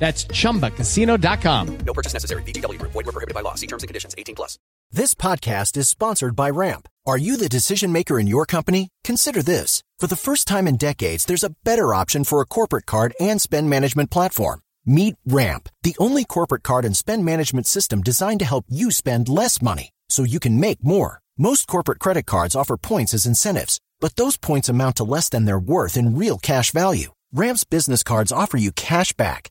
That's chumbacasino.com. No purchase necessary. VGW Group. Void were prohibited by law. See terms and conditions. 18 plus. This podcast is sponsored by Ramp. Are you the decision maker in your company? Consider this. For the first time in decades, there's a better option for a corporate card and spend management platform. Meet Ramp, the only corporate card and spend management system designed to help you spend less money so you can make more. Most corporate credit cards offer points as incentives, but those points amount to less than their worth in real cash value. Ramp's business cards offer you cash back,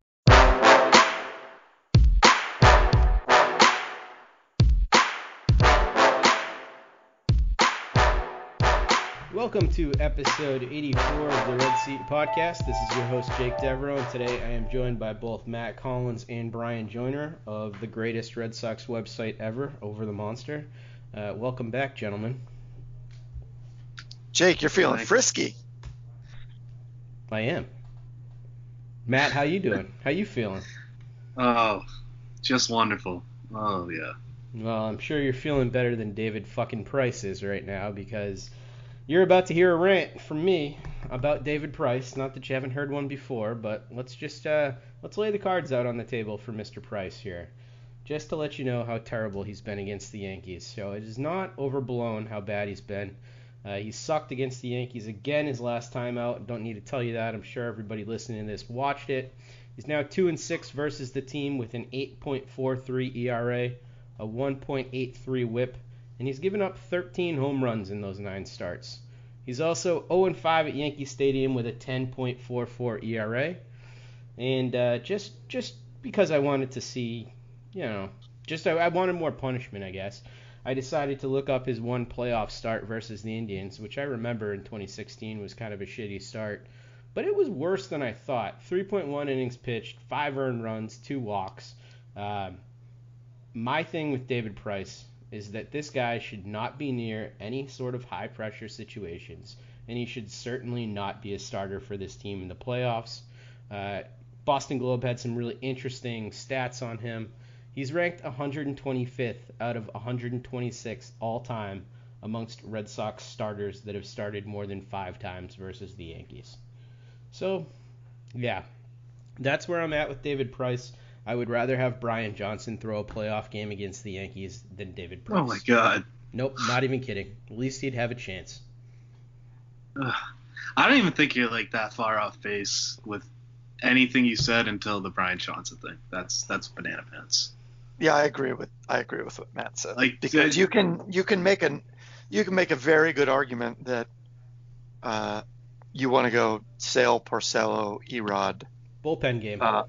Welcome to episode 84 of the Red Seat Podcast. This is your host, Jake Devereaux, and today I am joined by both Matt Collins and Bryan Joiner of the greatest Red Sox website ever, Over the Monster. Uh, welcome back, gentlemen. Jake, you're feeling frisky. I am. Matt, how you doing? How you feeling? Oh, just wonderful. Oh yeah. Well, I'm sure you're feeling better than David fucking Price is right now because you're about to hear a rant from me about David Price. Not that you haven't heard one before, but let's just uh, let's lay the cards out on the table for Mr. Price here, just to let you know how terrible he's been against the Yankees. So it is not overblown how bad he's been. Uh, he sucked against the Yankees again his last time out. Don't need to tell you that. I'm sure everybody listening to this watched it. He's now two and six versus the team with an 8.43 ERA, a 1.83 WHIP, and he's given up 13 home runs in those nine starts. He's also 0 5 at Yankee Stadium with a 10.44 ERA, and uh, just just because I wanted to see, you know, just I, I wanted more punishment, I guess. I decided to look up his one playoff start versus the Indians, which I remember in 2016 was kind of a shitty start. But it was worse than I thought. 3.1 innings pitched, five earned runs, two walks. Um, my thing with David Price is that this guy should not be near any sort of high pressure situations, and he should certainly not be a starter for this team in the playoffs. Uh, Boston Globe had some really interesting stats on him. He's ranked 125th out of 126 all time amongst Red Sox starters that have started more than five times versus the Yankees. So, yeah, that's where I'm at with David Price. I would rather have Brian Johnson throw a playoff game against the Yankees than David Price. Oh my god. Nope, not even kidding. At least he'd have a chance. Ugh. I don't even think you're like that far off base with anything you said until the Brian Johnson thing. That's that's banana pants. Yeah, I agree with I agree with what Matt said. Like, because you can you can make an you can make a very good argument that uh, you want to go Sale, Porcello, E-Rod, Bullpen game. uh,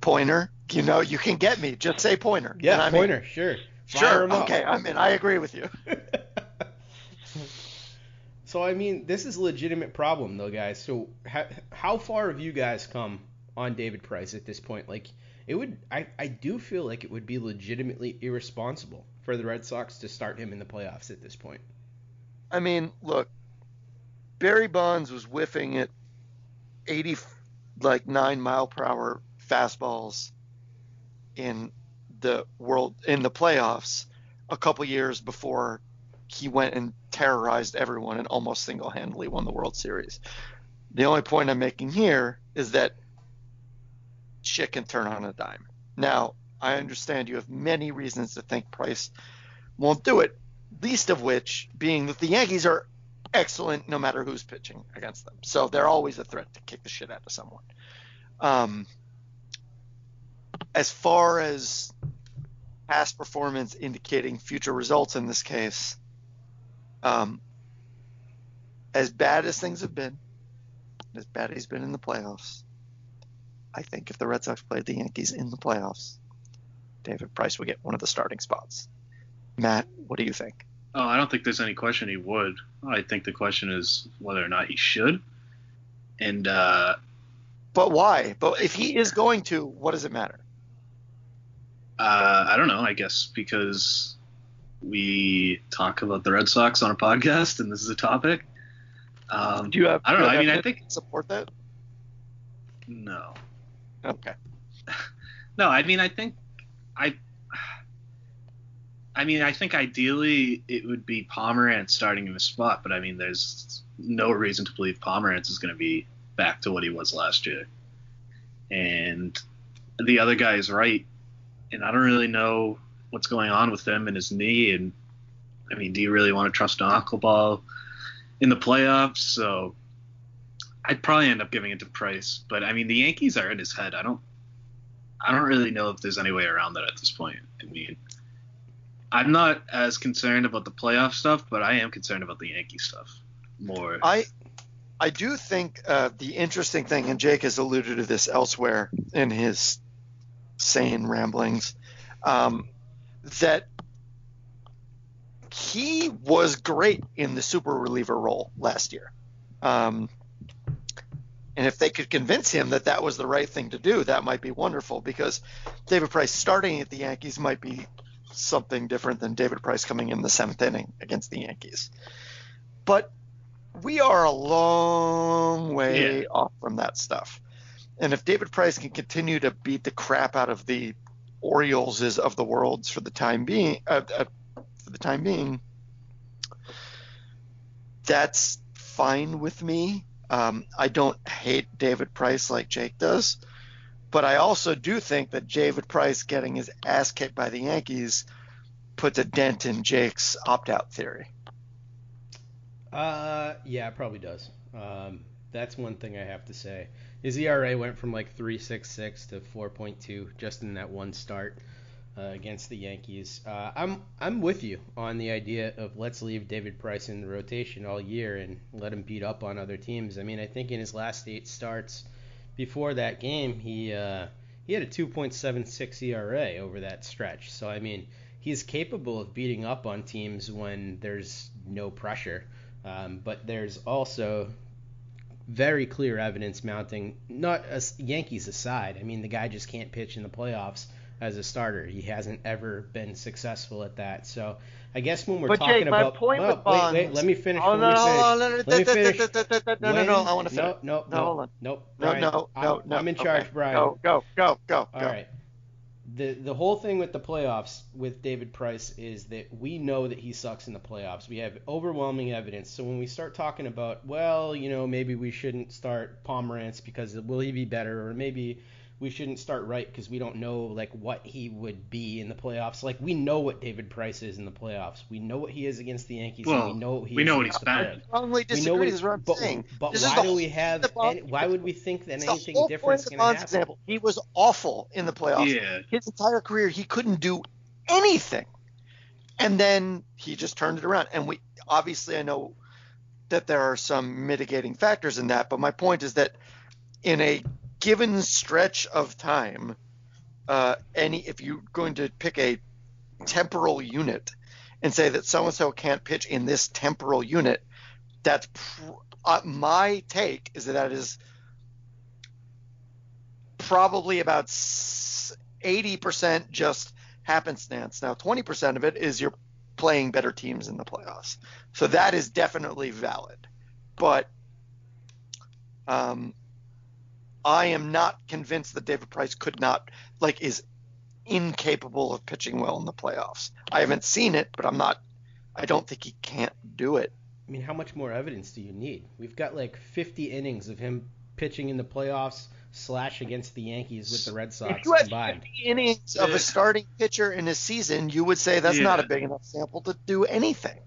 Pointer. You know, you can get me. Just say Pointer. yeah, I mean, pointer, sure. Fire sure. Okay. I mean, I agree with you. so I mean, this is a legitimate problem though, guys. So how, how far have you guys come on David Price at this point? Like, it would I I do feel like it would be legitimately irresponsible for the Red Sox to start him in the playoffs at this point. I mean, look, Barry Bonds was whiffing at 80, like nine mile per hour fastballs in the world in the playoffs a couple years before he went and terrorized everyone and almost single-handedly won the World Series. The only point I'm making here is that shit can turn on a dime. Now, I understand you have many reasons to think Price won't do it, least of which being that the Yankees are excellent no matter who's pitching against them. So they're always a threat to kick the shit out of someone. Um, as far as past performance indicating future results in this case, um, as bad as things have been, as bad as he's been in the playoffs, I think if the Red Sox played the Yankees in the playoffs, David Price would get one of the starting spots. Matt, what do you think? Oh, I don't think there's any question he would. I think the question is whether or not he should. And uh, But why? But if he is going to, what does it matter? Uh, I don't know. I guess because we talk about the Red Sox on a podcast, and this is a topic. Um, Do you have? I don't know. I mean, I think support that. no. Okay. No, I mean, I think I. I mean, I think ideally it would be Pomeranz starting in the spot, but I mean, there's no reason to believe Pomeranz is going to be back to what he was last year. And the other guy is Wright, and I don't really know what's going on with him and his knee. And I mean, do you really want to trust an ball in the playoffs? So I'd probably end up giving it to Price. But I mean, the Yankees are in his head. I don't I don't really know if there's any way around that at this point. I mean, I'm not as concerned about the playoff stuff, but I am concerned about the Yankee stuff more. I I do think uh, the interesting thing, and Jake has alluded to this elsewhere in his sane ramblings, um, that he was great in the super reliever role last year. Um, and if they could convince him that that was the right thing to do, that might be wonderful because David Price starting at the Yankees might be something different than David Price coming in the seventh inning against the Yankees. But we are a long way Yeah. off from that stuff. And if David Price can continue to beat the crap out of the Orioles of the worlds for the time being, uh, uh, for the time being, that's fine with me. Um, I don't hate David Price like Jake does, but I also do think that David Price getting his ass kicked by the Yankees puts a dent in Jake's opt-out theory. Uh, yeah, it probably does. Um, that's one thing I have to say. His ERA went from like 3.66 to 4.2 just in that one start uh, against the Yankees. Uh, I'm I'm with you on the idea of let's leave David Price in the rotation all year and let him beat up on other teams. I mean, I think in his last eight starts before that game, he uh, he had a 2.76 ERA over that stretch. So I mean, he's capable of beating up on teams when there's no pressure. Um, but there's also very clear evidence mounting, not as Yankees aside. I mean, the guy just can't pitch in the playoffs as a starter. He hasn't ever been successful at that. So I guess when we're But talking Jake, my about, point well, with wait, wait, let me finish. Oh, let no, me no, finish. no, no, no, Let me finish. no, no, no, no, no, I want to finish. No, no, No, no, hold on. nope. No, Bryan, no, no, I'm, no. I'm in charge, okay. Bryan. Go, go, go, go, All go. right. The the whole thing with the playoffs with David Price is that we know that he sucks in the playoffs. We have overwhelming evidence. So when we start talking about, well, you know, maybe we shouldn't start Pomeranz because will he be better, or maybe we shouldn't start Wright because we don't know like what he would be in the playoffs. Like we know what David Price is in the playoffs. We know what he is against the Yankees. and Well, we know what he we is know what he's the been. Strongly We know disagree. what, This is what I'm but, saying. but This why do we have? Any, why would we think that It's anything different is point going to happen? example. He was awful in the playoffs. Yeah. His entire career, he couldn't do anything, and then he just turned it around. And we obviously, I know that there are some mitigating factors in that, but my point is that in a given stretch of time, uh, any if you're going to pick a temporal unit and say that so and so can't pitch in this temporal unit, that's pr- uh, my take is that that is probably about 80% just happenstance. Now, 20% of it is you're playing better teams in the playoffs. So that is definitely valid. But um, I am not convinced that David Price could not, like, is incapable of pitching well in the playoffs. I haven't seen it, but I'm not, I don't think he can't do it. I mean, how much more evidence do you need? We've got like 50 innings of him pitching in the playoffs slash against the Yankees with the Red Sox If you had combined. 50 innings of a starting pitcher in a season, you would say that's Yeah. not a big enough sample to do anything.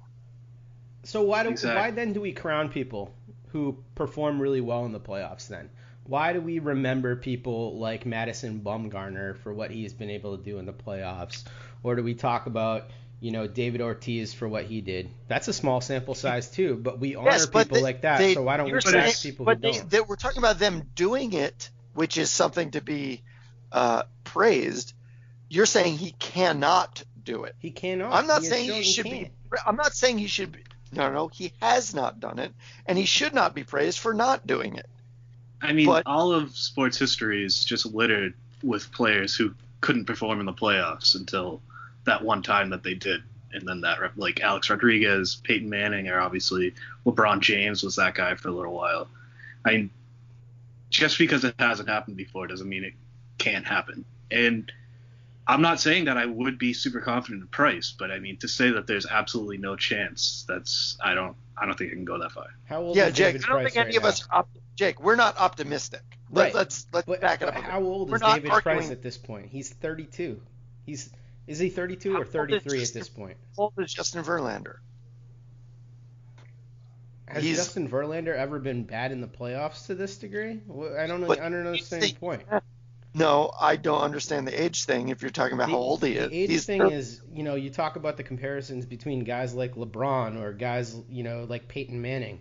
So why do Exactly. why then do we crown people who perform really well in the playoffs then? Why do we remember people like Madison Bumgarner for what he's been able to do in the playoffs? Or do we talk about, you know, David Ortiz for what he did? That's a small sample size too, but we honor Yes, but people they- like that. they- so why don't we trash people but who they, don't? they- we're talking about them doing it, which is something to be uh, praised. You're saying he cannot do it. he cannot. I'm not has saying he should be. I'm not saying he should be. No, no, he has not done it, and he should not be praised for not doing it. I mean, But- all of sports history is just littered with players who couldn't perform in the playoffs until that one time that they did. And then that, like Alex Rodriguez, Peyton Manning, or obviously LeBron James was that guy for a little while. I mean, just because it hasn't happened before doesn't mean it can't happen. And I'm not saying that I would be super confident in Price, but I mean to say that there's absolutely no chance, that's I don't I don't think I can go that far. How old Yeah, is Jake. David I don't Price think any right of now? us. Op- Jake, we're not optimistic. Let, Right. Let's let's But, back it up. a how old We're is David arguing- Price at this point? He's 32. He's is he 32 How or old is 33 at this point? How old is Justin Verlander? Has He's- Justin Verlander ever been bad in the playoffs to this degree? I don't know. I don't understand the point. No, I don't understand the age thing. If you're talking about The, how old he is, the age He's thing thir- is, you know, you talk about the comparisons between guys like LeBron or guys, you know, like Peyton Manning.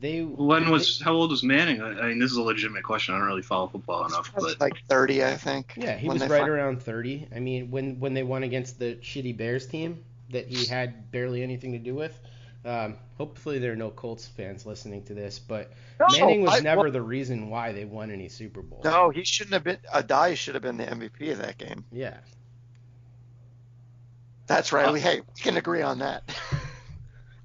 They When was how old was Manning? I, I mean, this is a legitimate question. I don't really follow football enough, but like 30, I think. Yeah, he was right fi- around 30. I mean, when when they won against the shitty Bears team that he had barely anything to do with. Um, hopefully there are no Colts fans listening to this, but No, Manning was I- never well- the reason why they won any Super Bowl. No, he shouldn't have been. Addai should have been the MVP of that game. Yeah. That's Uh, right. we, hey, we can agree on that.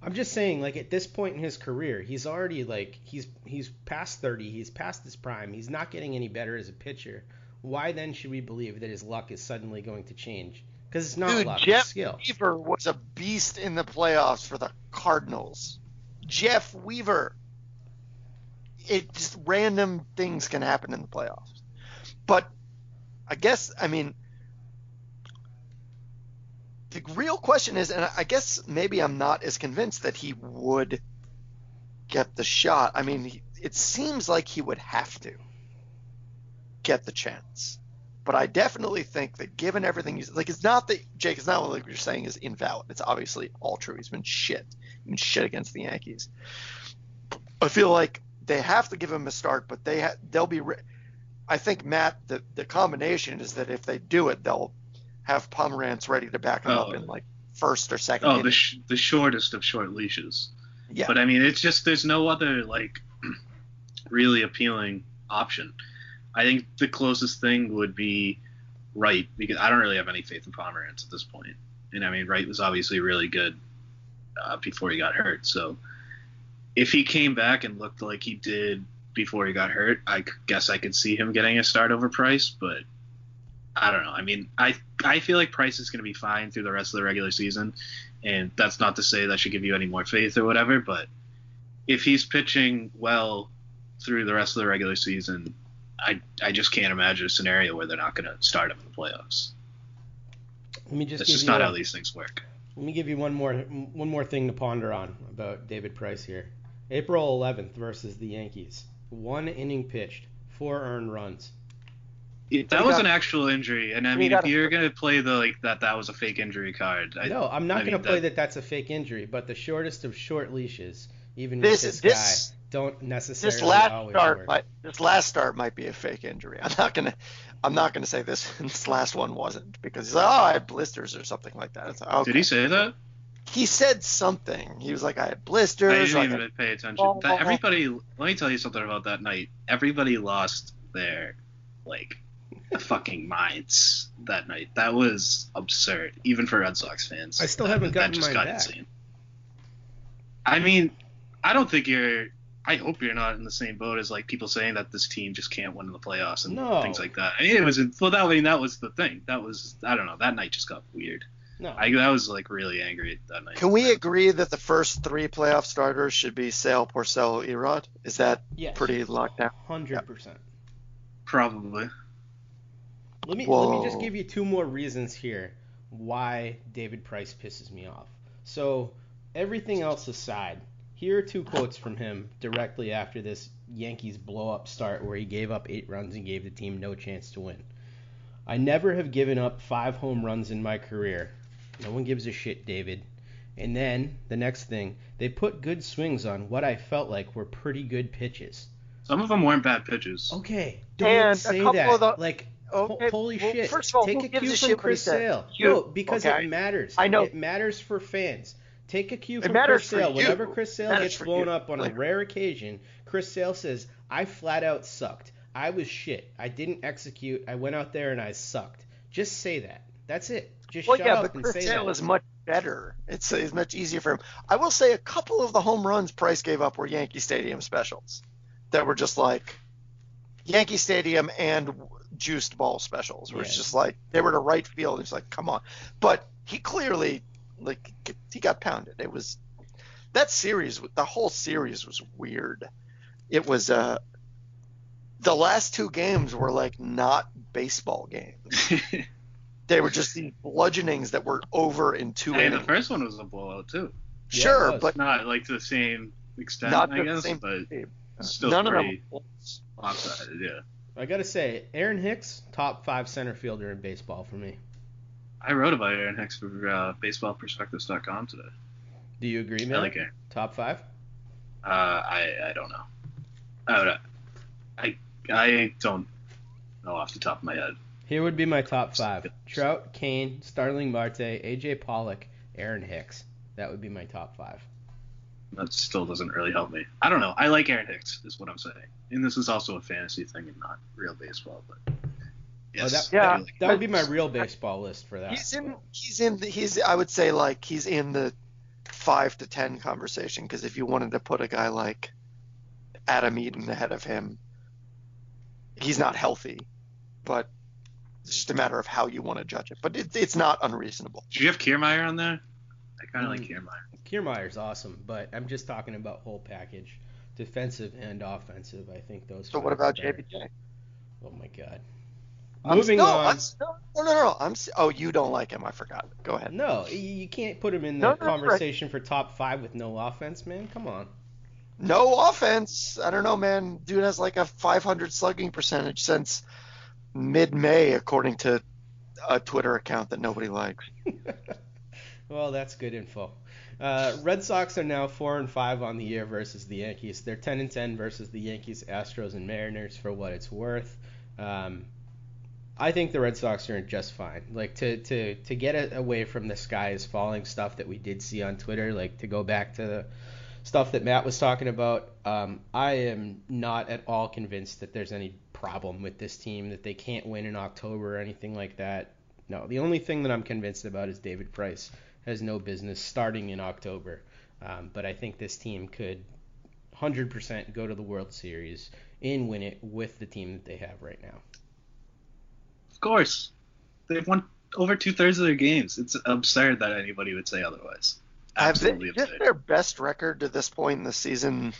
I'm just saying, like at this point in his career, he's already like he's he's past 30. He's past his prime. He's not getting any better as a pitcher. Why then should we believe that his luck is suddenly going to change? Because it's not Dude, luck, Jeff it's skill. Weaver was a beast in the playoffs for the Cardinals. Jeff Weaver. It just random things can happen in the playoffs. But I guess I mean the real question is, and I guess maybe I'm not as convinced that he would get the shot. I mean, it seems like he would have to get the chance. But I definitely think that given everything he's like, it's not that Jake. It's not what you're saying is invalid. It's obviously all true. He's been shit. He's been shit against the Yankees. I feel like they have to give him a start, but they ha- they'll be. Re- I think Matt, the the combination is that if they do it, they'll have Pomeranz ready to back him up Oh. in like first or second. oh, inning. the sh- the shortest of short leashes. yeah, But I mean, it's just there's no other like really appealing option. I think the closest thing would be Wright because I don't really have any faith in Pomeranz at this point. And I mean, Wright was obviously really good uh, before he got hurt. So if he came back and looked like he did before he got hurt, I guess I could see him getting a start over Price. But I don't know. I mean, I I feel like Price is going to be fine through the rest of the regular season, and that's not to say that should give you any more faith or whatever. But if he's pitching well through the rest of the regular season, I I just can't imagine a scenario where they're not going to start him in the playoffs. Let me just That's just not a- how these things work. Let me give you one more one more thing to ponder on about David Price here. April 11th versus the Yankees. One inning pitched, four earned runs. It- that was got- an actual injury, and I mean, if you're gonna play the like that, that was a fake injury card. I, no, I'm not I going to mean, play that- that that's a fake injury, but the shortest of short leashes, even This- with this, this- guy, don't necessarily this last always start work. might this last start might be a fake injury. I'm not gonna I'm not gonna say this this last one wasn't because he's like, oh I had blisters or something like that. It's like, okay. Did he say that? He said something. He was like I had I blisters. didn't like, even pay attention. Oh. That, everybody, let me tell you something about that night. Everybody lost their like fucking minds that night. That was absurd, even for Red Sox fans. I still haven't that gotten just mine got back. insane. I mean, I don't think you're. I hope you're not in the same boat as like people saying that this team just can't win in the playoffs and No. things like that. I mean, it was well. That I mean, that was the thing. That was I don't know. That night just got weird. no, I, I was like really angry that night. Can we agree that the first three playoff starters should be Sale, Porcello, E-Rod? Is that yes, pretty locked down? hundred percent. Probably. Let me let me just give you two more reasons here why David Price pisses me off. So everything else aside, here are two quotes from him directly after this Yankees blow up start where he gave up eight runs and gave the team no chance to win. I never have given up five home runs in my career. No one gives a shit, David. And then the next thing, they put good swings on what I felt like were pretty good pitches. Some of them weren't bad pitches. Okay, don't And a say couple that. of the- like, Okay, ho- holy well, shit! first of all, take a cue a from shit Chris? Sale. You, no, because okay? it matters. I know. it matters for fans. Take a cue from Chris Sale. you. Whenever Chris Sale gets blown you. up on a rare occasion, Chris Sale says, "I flat out sucked. I was shit. I didn't execute. I went out there and I sucked." Just say that. That's it. Just Well, shut yeah, up but and Chris say Sale that. is much better. It's, it's much easier for him. I will say a couple of the home runs Price gave up were Yankee Stadium specials that were just like Yankee Stadium and juiced ball specials, where it's just like they were to right field. It's like, come on. But he clearly like he got pounded. It was that series. The whole series was weird. It was uh the last two games were like not baseball games. They were just these bludgeonings that were over in two hey, the first one was a blowout too. Sure, was. but Not like to the same extent, not I the guess, same but team. still None of pretty them. lopsided. Yeah. I gotta say, Aaron Hicks, top five center fielder in baseball for me. I wrote about Aaron Hicks for uh, BaseballProspectus.com today. Do you agree, man? I like Aaron. Top five? Uh, I I don't know. I would, I I don't know off the top of my head. Here would be my top five: Trout, Cain, Starling Marte, AJ Pollock, Aaron Hicks. That would be my top five. That still doesn't really help me. I don't know. I like Aaron Hicks, is what I'm saying. And this is also a fantasy thing and not real baseball. But oh, yes, that- yeah. like That would be my real baseball list for that. He's in. He's in. The, he's. I would say like he's in the five to ten conversation because if you wanted to put a guy like Adam Eaton ahead of him, he's not healthy, but it's just a matter of how you want to judge it. But it, it's not unreasonable. Do you have Kiermaier on there? I kind of Mm. like Kiermaier. Kiermaier's awesome, but I'm just talking about whole package, defensive and offensive. I think those. So five what about better. JBJ? Oh my god. I'm- Moving no, on. I'm, no, no, no, no. I'm. Oh, you don't like him. I forgot. Go ahead. No, you- you can't put him in the no, that's right. conversation for top five with no offense, man. Come on. No offense. I don't know, man. Dude has like a 500 slugging percentage since mid-May, according to a Twitter account that nobody likes. well, that's good info. Uh, Red Sox are now four and five on the year versus the Yankees. They're ten and ten versus the Yankees, Astros, and Mariners for what it's worth. Um, I think the Red Sox are just fine. Like to to to get away from the sky is falling stuff that we did see on Twitter. Like to go back to the stuff that Matt was talking about. Um, I am not at all convinced that there's any problem with this team that they can't win in October or anything like that. No, the only thing that I'm convinced about is David Price has no business starting in October. Um, but I think this team could 100% go to the World Series and win it with the team that they have right now. Of course, they've won over two thirds of their games. It's absurd that anybody would say otherwise. Have they, Absolutely absurd. their best record to this point in the season?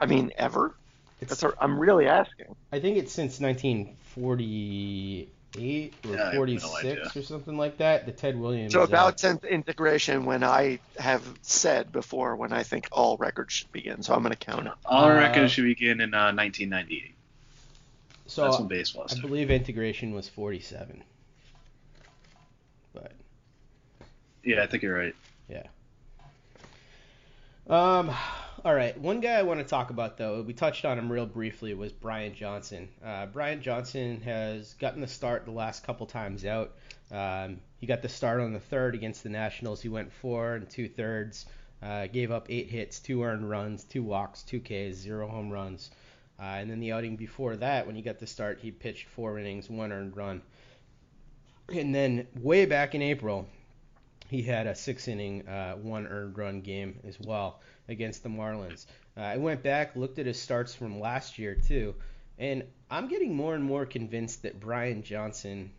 I mean, ever? It's, That's what I'm really asking. I think it's since 1948 or Yeah, I have no 46 or something like that. The Ted Williams. So about tenth integration, when I have said before, when I think all records should begin. So I'm going to count it. All Uh, records should begin in uh, 1998. so That's when baseball I started. believe integration was 47. But Yeah, I think you're right. Yeah. Um, all right. One guy I want to talk about, though, we touched on him real briefly, was Brian Johnson. Uh, Brian Johnson has gotten the start the last couple times out. Um, he got the start on the third against the Nationals. He went four and two thirds, uh, gave up eight hits, two earned runs, two walks, two Ks, zero home runs. Uh, and then the outing before that, when he got the start, he pitched four innings, one earned run. And then way back in April, he had a six inning, uh, one earned run game as well against the Marlins. Uh, I went back, looked at his starts from last year too, and I'm getting more and more convinced that Brian Johnson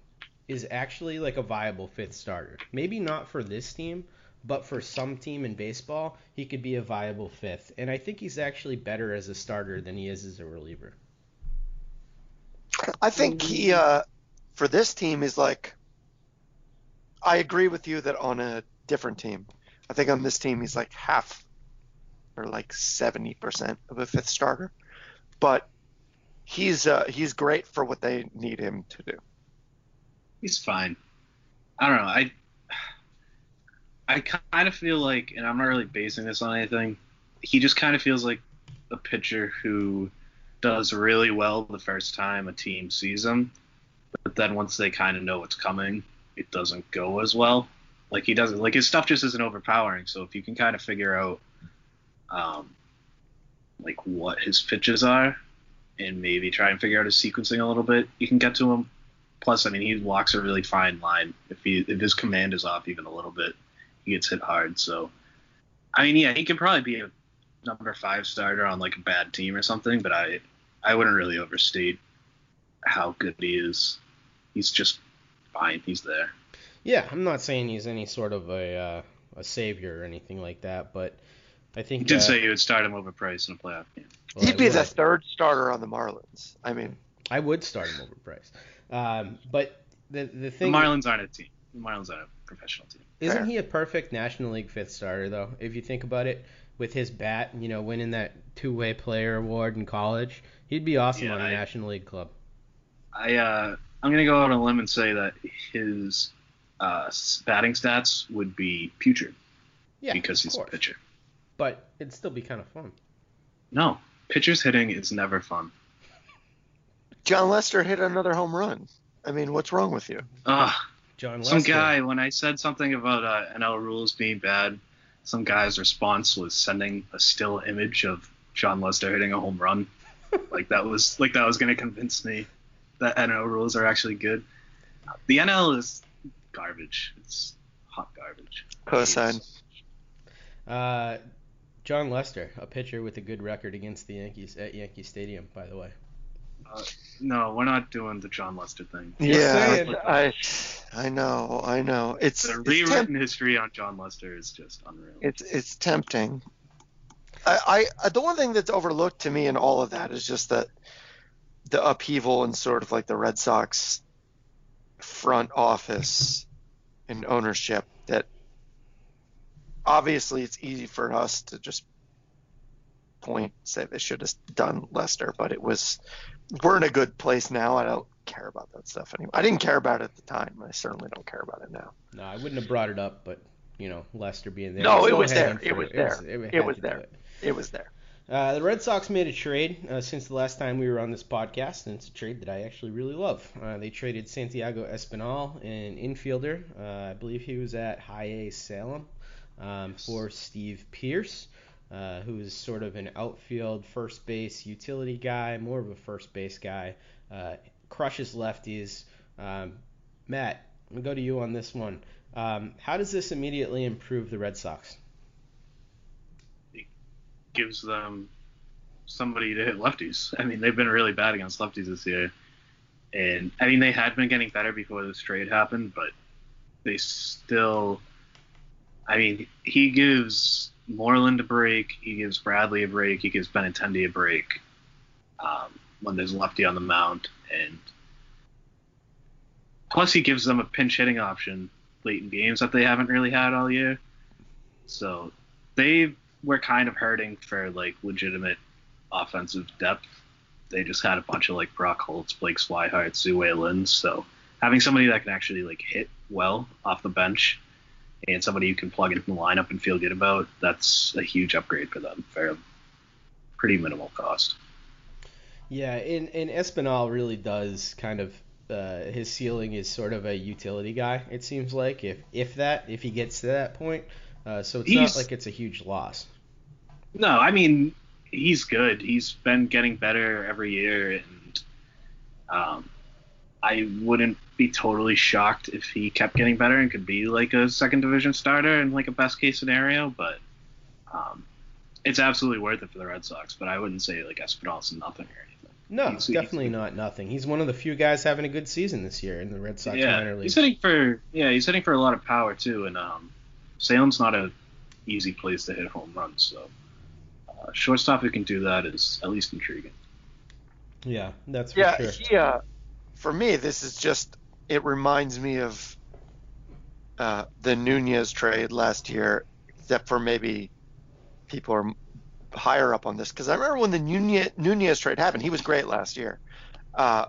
is actually like a viable fifth starter. Maybe not for this team, but for some team in baseball, he could be a viable fifth. And I think he's actually better as a starter than he is as a reliever. I think he, uh, for this team, is like. I agree with you that on a different team, I think on this team he's like half or like 70% of a fifth starter. But he's uh, he's great for what they need him to do. He's fine. I don't know. I I kind of feel like, and I'm not really basing this on anything. He just kind of feels like a pitcher who does really well the first time a team sees him, but then once they kind of know what's coming, it doesn't go as well. Like he doesn't like his stuff just isn't overpowering. So if you can kind of figure out, um, like what his pitches are, and maybe try and figure out his sequencing a little bit, you can get to him. Plus, I mean, he walks a really fine line. If he if his command is off even a little bit, he gets hit hard. So, I mean, yeah, he could probably be a number five starter on like a bad team or something, but I I wouldn't really overstate how good he is. He's just fine. He's there. Yeah, I'm not saying he's any sort of a uh, a savior or anything like that, but I think He did uh, say you would start him over Price in a playoff game. well, He'd be the would. third starter on the Marlins. I mean, I would start him over Price. Um, but the the The thing Marlins aren't a team. The Marlins aren't a professional team. isn't Fair. he a perfect National League fifth starter though? If you think about it, with his bat, you know, winning that two way player award in college, he'd be awesome Yeah, on a I- National League club. I uh, I'm gonna go out on a limb and say that his uh, batting stats would be putrid Yeah, because he's course. a pitcher. But it'd still be kind of fun. No, pitchers hitting is never fun. Jon Lester hit another home run. I mean, what's wrong with you? Ugh, Jon Lester. some guy when I said something about uh, NL rules being bad, some guy's response was sending a still image of Jon Lester hitting a home run. like that was like that was gonna convince me that NL rules are actually good. The NL is garbage. It's hot garbage. Cosine. Uh, Jon Lester, a pitcher with a good record against the Yankees at Yankee Stadium, by the way. Uh, no, we're not doing the Jon Lester thing. Yeah. I, I know, I know. It's The it's, rewritten temp- history on John Lester is just unreal. it's it's tempting. I, I uh, the one thing that's overlooked to me in all of that is just that the upheaval in sort of like the Red Sox front office and ownership that obviously it's easy for us to just point say they should have done Lester, but it was we're in a good place now. I don't care about that stuff anymore. I didn't care about it at the time. I certainly don't care about it now. No, I wouldn't have brought it up, but you know, Lester being there. No, it was there. It was there. It was there. it. It was there. Uh, the Red Sox made a trade uh, since the last time we were on this podcast, and it's a trade that I actually really love. Uh, they traded Santiago Espinal, an infielder. Uh, I believe he was at High A Salem, um, for Steve Pearce, uh, who is sort of an outfield first base utility guy, more of a first base guy. Uh, crushes lefties. Um, Matt, I'm gonna go to you on this one. Um, how does this immediately improve the Red Sox? It gives them somebody to hit lefties. I mean, they've been really bad against lefties this year. And I mean, they had been getting better before this trade happened, but they still. I mean, he gives Moreland a break. He gives Bradley a break. He gives Benintendi a break um, when there's lefty on the mound, and plus he gives them a pinch hitting option late in games that they haven't really had all year. So they were kind of hurting for like legitimate offensive depth. They just had a bunch of like Brock Holts, Blake Swihart, Zue Lin. So having somebody that can actually like hit well off the bench and somebody you can plug into the lineup and feel good about, that's a huge upgrade for them for pretty minimal cost. Yeah, and, and Espinal really does kind of uh, his ceiling is sort of a utility guy. It seems like if if that if he gets to that point, uh, so it's He's- not like it's a huge loss. No, I mean he's good. He's been getting better every year, and um, I wouldn't be totally shocked if he kept getting better and could be like a second division starter in like a best case scenario. But um, it's absolutely worth it for the Red Sox. But I wouldn't say like Espinal's nothing or anything. No, He's- he's- definitely not nothing. He's one of the few guys having a good season this year in the Red Sox yeah, minor league. he's hitting for yeah, he's hitting for a lot of power too, and um, Salem's not a easy place to hit home runs. So uh, shortstop who can do that is at least intriguing. Yeah, that's for Yeah, sure. he, uh, for me, this is just, it reminds me of uh, the Nunez trade last year except for maybe people are higher up on this because I remember when the Nunez, Nunez trade happened, he was great last year. Uh,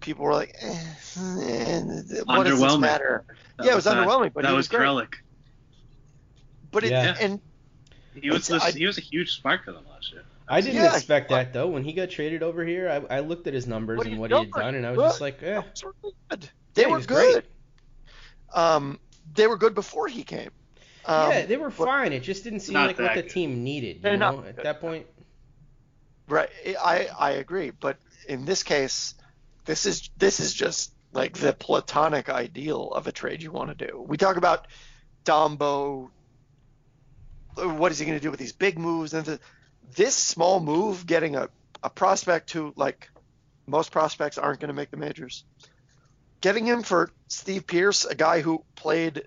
people were like, eh, eh, "What does this Underwhelming. matter?" That yeah, it was that- underwhelming, but that he was was great. Krellick. But it Yeah. and He was It's- the, I- he was a huge spark for them last year. I didn't Yeah, expect that though. When he got traded over here, I, I looked at his numbers What and he what he had done? done, and I was Good. just like, eh. it was really good. They Yeah, were was great. good. Um, they were good before he came. Um, yeah, they were fine. It just didn't seem like what that the good. team needed. You know, at that point. Right. I I agree, but in this case, this is this is just like the platonic ideal of a trade you want to do. We talk about Dombo. What is he going to do with these big moves? And the, this small move, getting a, a prospect who like most prospects aren't going to make the majors, getting him for Steve Pearce, a guy who played,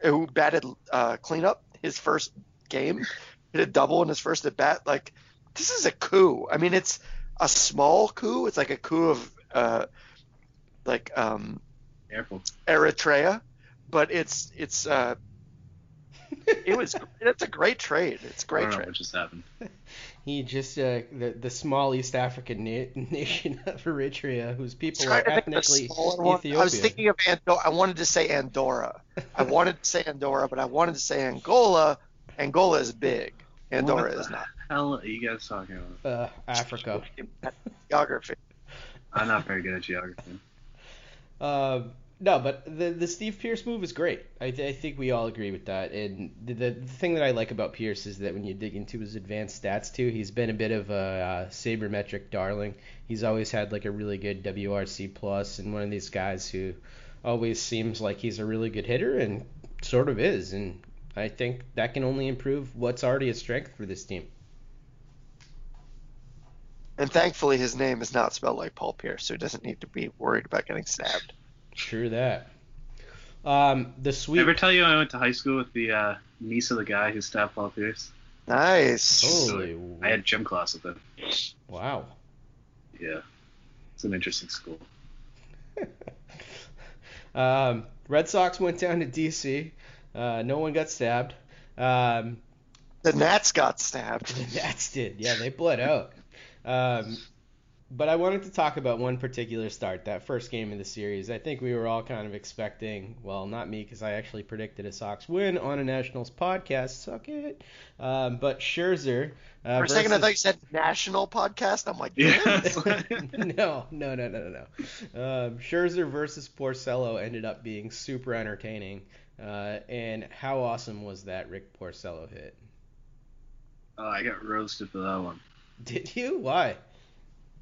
who batted uh, cleanup his first game, hit a double in his first at bat, like this is a coup. I mean, it's a small coup. It's like a coup of uh, like um, Careful. Eritrea, but it's it's uh, it was it's a great trade. It's a great don't know trade. what just happened. He just uh, the the small East African na- nation of Eritrea, whose people are Trying to think of a ethnically. Ethiopian. I was thinking of Andorra. I wanted to say Andorra. I wanted to say Andorra, but I wanted to say Angola. Angola is big. Andorra What is the not. hell are you guys talking about? uh, Africa. Geography. I'm not very good at geography. Um, no, but the the Steve Pearce move is great. I, I think we all agree with that. And the, the thing that I like about Pearce is that when you dig into his advanced stats too, he's been a bit of a uh, sabermetric darling. He's always had like a really good WRC plus, and one of these guys who always seems like he's a really good hitter and sort of is. And I think that can only improve what's already a strength for this team. And thankfully, his name is not spelled like Paul Pierce, so he doesn't need to be worried about getting stabbed. True that. Um, the sweep. Ever tell you I went to high school with the uh, niece of the guy who stabbed Paul Pierce? Nice. Holy I had gym class with him. wow. Yeah, it's an interesting school. Um, Red Sox went down to DC. Uh, no one got stabbed. Um, The Nats got stabbed. the Nats did. Yeah, they bled out. Um, but I wanted to talk about one particular start, that first game of the series. I think we were all kind of expecting, well, not me, because I actually predicted a Sox win on a Nationals podcast. Suck it. Um, but Scherzer. Uh, For a second, I versus- thought you said national podcast. I'm like, Yeah. no, no, no, no, no, no. Um, Scherzer versus Porcello ended up being super entertaining. Uh, and how awesome was that Rick Porcello hit? oh, I got roasted for that one. Did you? Why?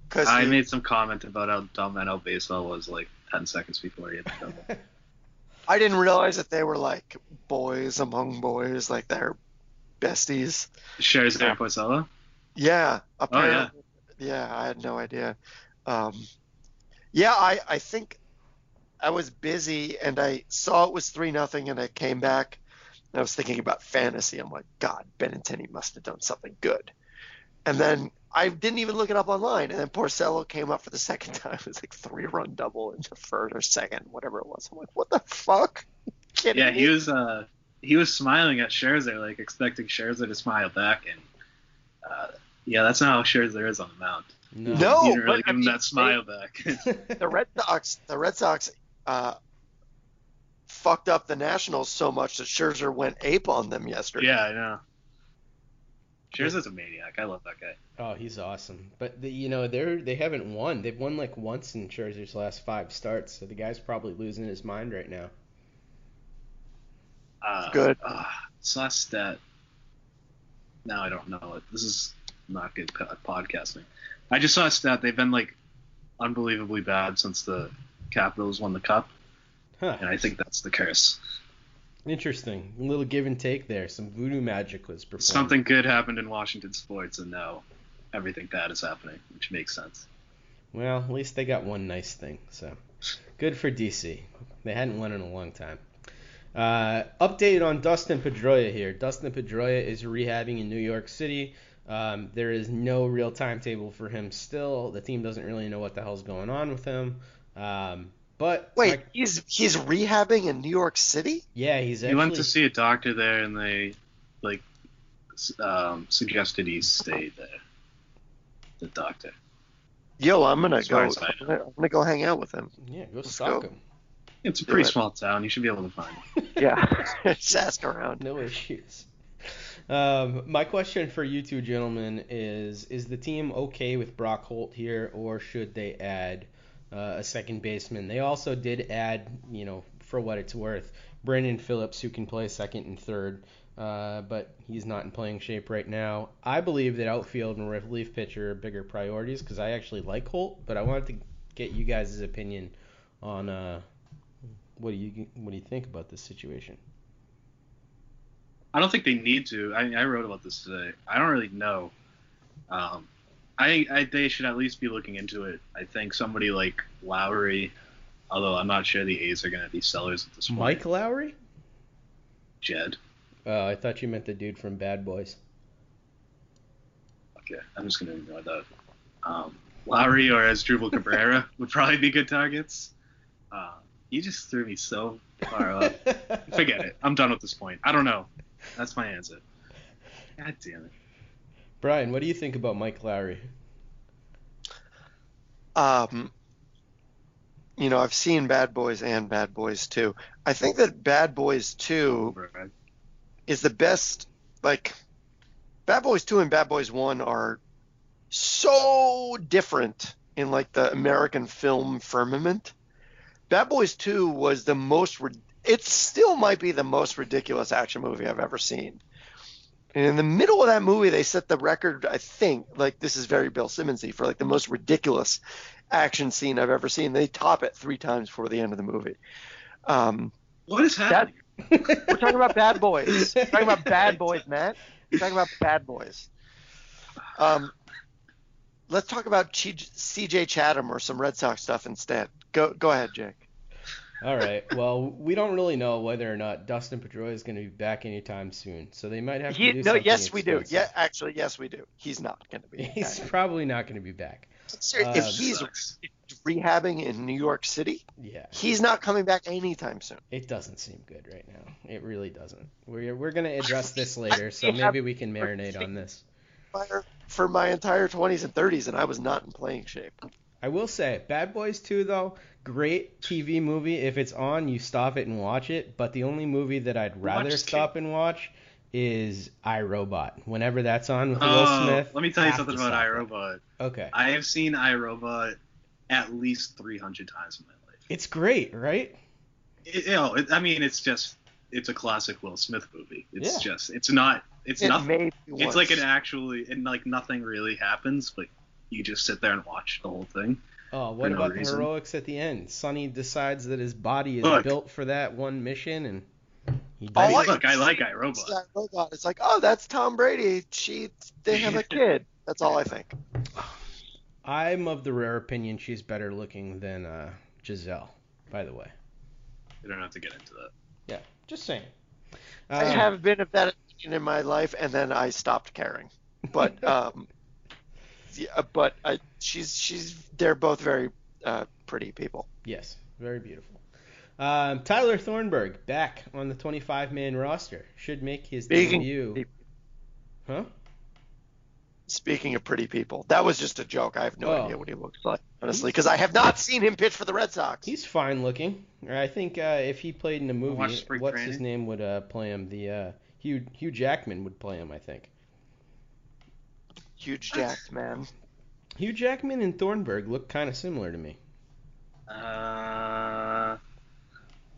Because I made some comment about how dumb NL baseball was like 10 seconds before he hit the double. I didn't realize that they were like boys among boys, like they're besties. Scherzer and Porcello? Yeah, Oh, apparently. yeah. I had no idea. Um, yeah, I, I think I was busy and I saw it was three nothing, and I came back and I was thinking about fantasy. I'm like, God, Benintendi must have done something good. And then I didn't even look it up online, and then Porcello came up for the second time. It was like three run double in the first or second, whatever it was. I'm like, what the fuck? Yeah, me? he was uh he was smiling at Scherzer, like expecting Scherzer to smile back, and uh, yeah, that's not how Scherzer is on the mound. No. No. he didn't really but I give him mean, that smile back. the Red Sox, the Red Sox, uh, fucked up the Nationals so much that Scherzer went ape on them yesterday. yeah, I know. Scherzer's a maniac. I love that guy. Oh, he's awesome. But the, you know they're they haven't won. They've won like once in Scherzer's last five starts. So the guy's probably losing his mind right now. Uh, Good. Uh, saw a stat. Now I don't know it. This is not good podcasting. I just saw a stat. They've been like unbelievably bad since the Capitals won the cup, Huh. and I think that's the curse. Interesting. A little give and take there. Some voodoo magic was performed. Something good happened in Washington sports, and now everything bad is happening, which makes sense. Well, at least they got one nice thing. So good for DC. They hadn't won in a long time. Uh, update on Dustin Pedroia here. Dustin Pedroia is rehabbing in New York City. Um, there is no real timetable for him still. The team doesn't really know what the hell's going on with him. Um, But Wait, my- he's he's rehabbing in New York City? yeah, he's actually He went to see a doctor there, and they like um, suggested he stay there. The doctor. Yo, I'm gonna As go. I I'm gonna, I'm gonna go hang out with him. yeah, go Let's stalk go. him. It's a pretty it. small town. You should be able to find him. Yeah, just ask around. No issues. Um, my question for you two gentlemen is: Is the team okay with Brock Holt here, or should they add uh, a second baseman? They also did add, you know, for what it's worth, Brandon Phillips, who can play second and third, uh, but he's not in playing shape right now. I believe that outfield and relief pitcher are bigger priorities because I actually like Holt, but I wanted to get you guys' opinion on uh, what do you what do you think about this situation? I don't think they need to. I, I wrote about this today. I don't really know. Um, I, I they should at least be looking into it. I think somebody like Lowrie, although I'm not sure the A's are going to be sellers at this point. Mike Lowrey? Jed. Oh, I thought you meant the dude from Bad Boys. Okay, I'm just going to ignore that. Um, Lowrie or Asdrubal Cabrera would probably be good targets. Uh, you just threw me so far off. Forget it. I'm done with this point. I don't know. That's my answer. God damn it. Bryan, what do you think about Mike Lowrey? Um, you know, I've seen Bad Boys and Bad Boys 2. I think that Bad Boys 2 Right. is the best. Like, Bad Boys 2 and Bad Boys 1 are so different in like the American film firmament. Bad Boys 2 was the most. It still might be the most ridiculous action movie I've ever seen. And in the middle of that movie, they set the record. I think like this is very Bill Simmonsy for like the most ridiculous action scene I've ever seen. They top it three times before the end of the movie. Um, What is that happening? we're talking about Bad Boys. We're talking about Bad Boys, Matt. We're talking about Bad Boys. Um, let's talk about C.J. Chatham or some Red Sox stuff instead. Go go ahead, Jake. All right. Well, we don't really know whether or not Dustin Pedroia is going to be back anytime soon, so they might have to He, do no, something yes, we do. Yeah, actually, yes, we do. He's not going to be. He's back. probably not going to be back. Ser- uh, if he's rehabbing in New York City, Yeah. he's not coming back anytime soon. It doesn't seem good right now. It really doesn't. We're we're going to address this later, so maybe we can marinate on this. For- For my entire 20s and 30s, and I was not in playing shape. I will say, Bad Boys 2 though, great TV movie. If it's on, you stop it and watch it. But the only movie that I'd rather Watch stop and watch is iRobot. Whenever that's on with Will Oh, Smith. let me tell you something about stop it. iRobot. Okay. I have seen iRobot at least 300 times in my life. It's great, right? It, you know, it, I mean, it's just it's a classic Will Smith movie. It's Yeah. just it's not it's It nothing. It's like an actually and like nothing really happens, but you just sit there and watch the whole thing. Oh, what no about the reason. heroics at the end? Sonny decides that his body is Look. built for that one mission, and he Oh, I mean, dies. I- look, I like It's iRobot. that robot. It's like, oh, that's Tom Brady. She, they have a kid. That's all I think. I'm of the rare opinion she's better looking than uh, Gisele. By the way, You don't have to get into that. yeah, just saying. I Um, have been of that opinion in my life, and then I stopped caring. But, um, yeah, but I, she's, she's, they're both very uh, pretty people. Yes, very beautiful. Um, Tyler Thornburg back on the 25-man roster should make his Speaking, debut. Huh? speaking of pretty people, that was just a joke. I have no Oh. idea what he looks like, honestly, because I have not seen him pitch for the Red Sox. He's fine looking. I think uh, if he played in a movie, watched Spring what's his name would uh, play him? The uh, Hugh Hugh Jackman would play him, I think. Huge jacked man. Hugh Jackman and Thornburg look kind of similar to me. Uh,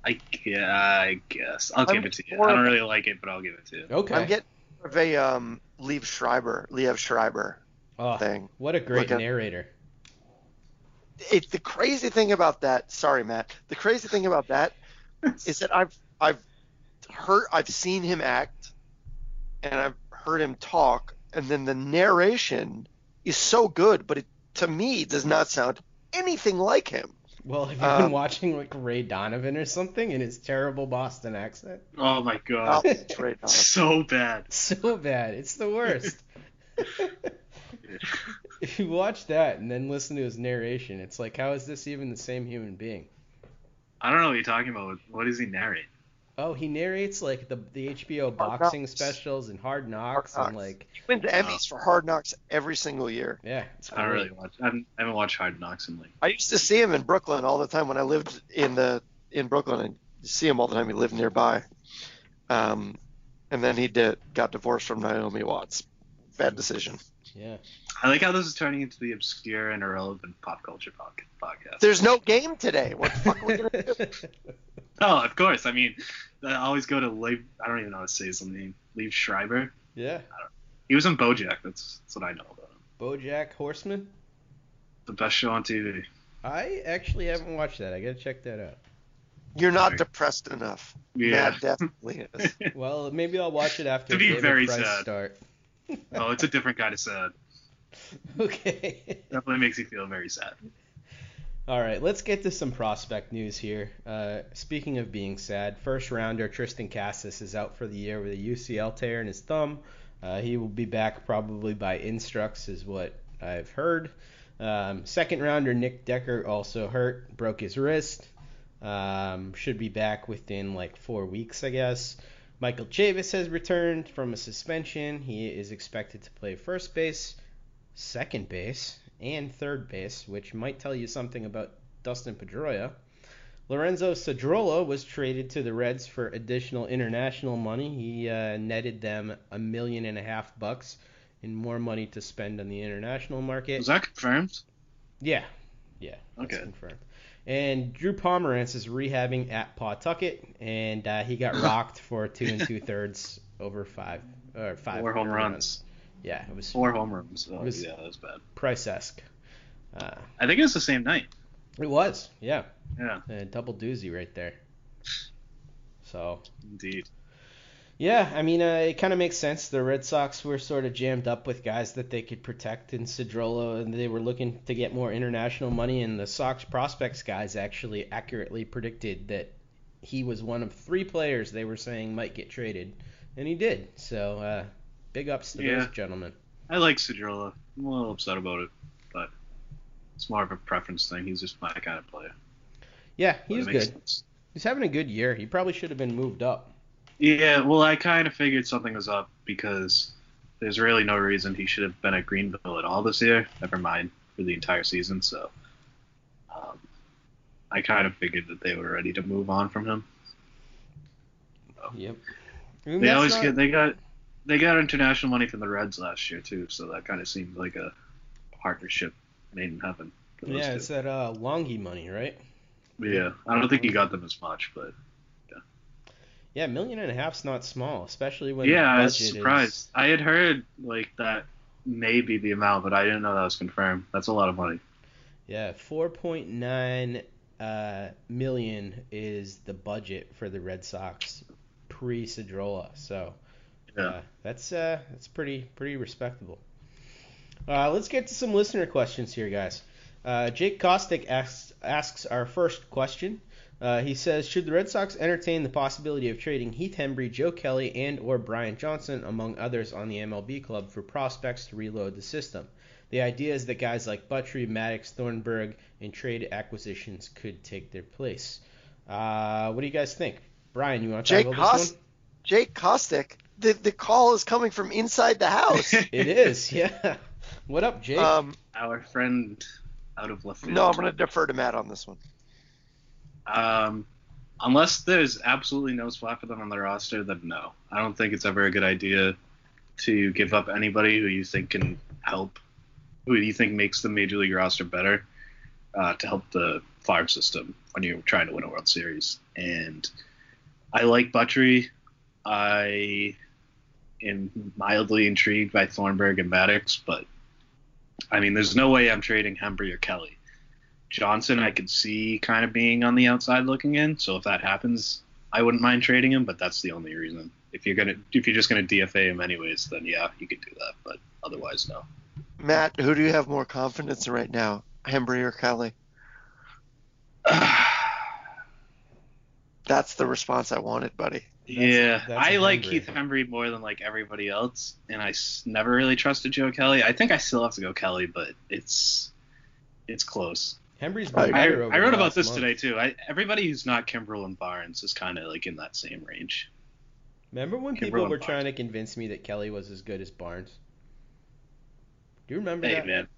I yeah, I guess I'll I'm give it to you. I don't really like it, but I'll give it to you. Okay. I'm getting more of a um, Liev Schreiber, Liev Schreiber oh, thing. what a great Look at- narrator. it, the crazy thing about that, sorry, Matt. The crazy thing about that is that I've I've heard I've seen him act, and I've heard him talk, and then the narration is so good, but it to me does not sound anything like him. Well, have you Um, been watching like Ray Donovan or something in his terrible Boston accent? Oh my Oh, god, it's right so bad. So bad. It's the worst. if you watch that and then listen to his narration, it's like, how is this even the same human being? I don't know what you're talking about. What does he narrate? Oh, he narrates like the the HBO Hard boxing Knocks. specials and Hard Hard Knocks Knocks. and like He wins Emmys for Hard Knocks every single year. yeah, it's I don't great. really watch. I haven't, I haven't watched Hard Knocks in like. I used to see him in Brooklyn all the time when I lived in the in Brooklyn and see him all the time. He lived nearby. Um, and then he did got divorced from Naomi Watts. Bad decision. Yeah. I like how this is turning into the obscure and irrelevant pop culture podcast. There's no game today. What the fuck are we gonna do? Oh, of course. I mean, I always go to Leif. I don't even know how to say his name. Leif Schreiber. Yeah. He was in BoJack. That's that's what I know about him. BoJack Horseman. The best show on TV. I actually haven't watched that. I gotta check that out. You're not Sorry. depressed enough. Yeah. Matt definitely is. Well, maybe I'll watch it after To be David very Price sad. start. oh, it's a different kind of sad. okay. Definitely makes you feel very sad. All right, let's get to some prospect news here. Uh, speaking of being sad, first rounder Triston Casas is out for the year with a UCL tear in his thumb. Uh, he will be back probably by Instructs, is what I've heard. Um, second rounder Nick Decker also hurt, broke his wrist. Um, should be back within like four weeks, I guess. Michael Chavis has returned from a suspension. He is expected to play first base, second base, and third base, which might tell you something about Dustin Pedroia. Lorenzo Cedrola was traded to the Reds for additional international money. He uh, netted them a million and a half bucks in more money to spend on the international market. Is that confirmed? Yeah, yeah, that's Okay. confirmed. And Drew Pomeranz is rehabbing at Pawtucket, and uh, he got rocked for two and two thirds over five or five Four home earned runs. Yeah, it was Four home runs. Oh, was- yeah, that was bad. Price-esque. Uh, I think it was the same night. it was, yeah, Yeah, a double doozy right there. So indeed. Yeah, I mean, uh, it kind of makes sense. The Red Sox were sort of jammed up with guys that they could protect in Cedrola, and they were looking to get more international money. And the Sox prospects guys actually accurately predicted that he was one of three players they were saying might get traded, and he did. So, uh, big ups to Yeah. those gentlemen. I like Cedrola. I'm a little upset about it, but it's more of a preference thing. He's just my kind of player. Yeah, But he was good. sense. He's having a good year. He probably should have been moved up. Yeah, well, I kind of figured something was up because there's really no reason he should have been at Greenville at all this year. Never mind for the entire season. So um, I kind of figured that they were ready to move on from him. Yep. I mean, They always not- get they got they got international money from the Reds last year too, so that kind of seemed like a partnership made in heaven. Yeah, two. it's that uh, Longy money, right? Yeah, I don't think he got them as much, but Yeah, a million and a half's not small, especially when yeah, I was surprised. is I had heard like that may be the amount, but I didn't know that was confirmed. That's a lot of money. Yeah, four point nine uh, million is the budget for the Red Sox pre Cedrola. So Yeah. uh, that's uh, that's pretty pretty respectable. Uh, let's get to some listener questions here, guys. Uh, Jake Kostick asks asks our first question. Uh, he says, should the Red Sox entertain the possibility of trading Heath Hembree, Joe Kelly, and or Brian Johnson, among others, on the MLB club for prospects to reload the system? The idea is that guys like Buttrey, Maddox, Thornburg, and trade acquisitions could take their place. Uh, what do you guys think? Bryan, you want to talk Jake about this Kost- one? Jake Kostick. The the call is coming from inside the house. It is, yeah. What up, Jake? um, Our friend out of left field. no, I'm going to defer to Matt on this one. Um, unless there's absolutely no spot for them on the roster, then no. I don't think it's ever a good idea to give up anybody who you think can help, who you think makes the major league roster better, uh, to help the farm system when you're trying to win a World Series. And I like Buttrey. I am mildly intrigued by Thornburg and Maddox, but I mean, there's no way I'm trading Hembree or Kelly. Johnson, I could see kind of being on the outside looking in. So if that happens, I wouldn't mind trading him, but that's the only reason. If you're gonna, if you're just gonna DFA him anyways, then yeah, you could do that. But otherwise, no. Matt, who do you have more confidence in right now, Hembree or Kelly? That's the response I wanted, buddy. Yeah, that's I a like Keith Hembree more than like everybody else, and I s- never really trusted Joe Kelly. I think I still have to go Kelly, but it's it's close. Hembree's I- been I, better over I wrote about this month. today too. I, everybody who's not Kimbrel and Barnes is kind of like in that same range. Remember when people were Barnes. trying to convince me that Kelly was as good as Barnes? Do you remember Hey that? man,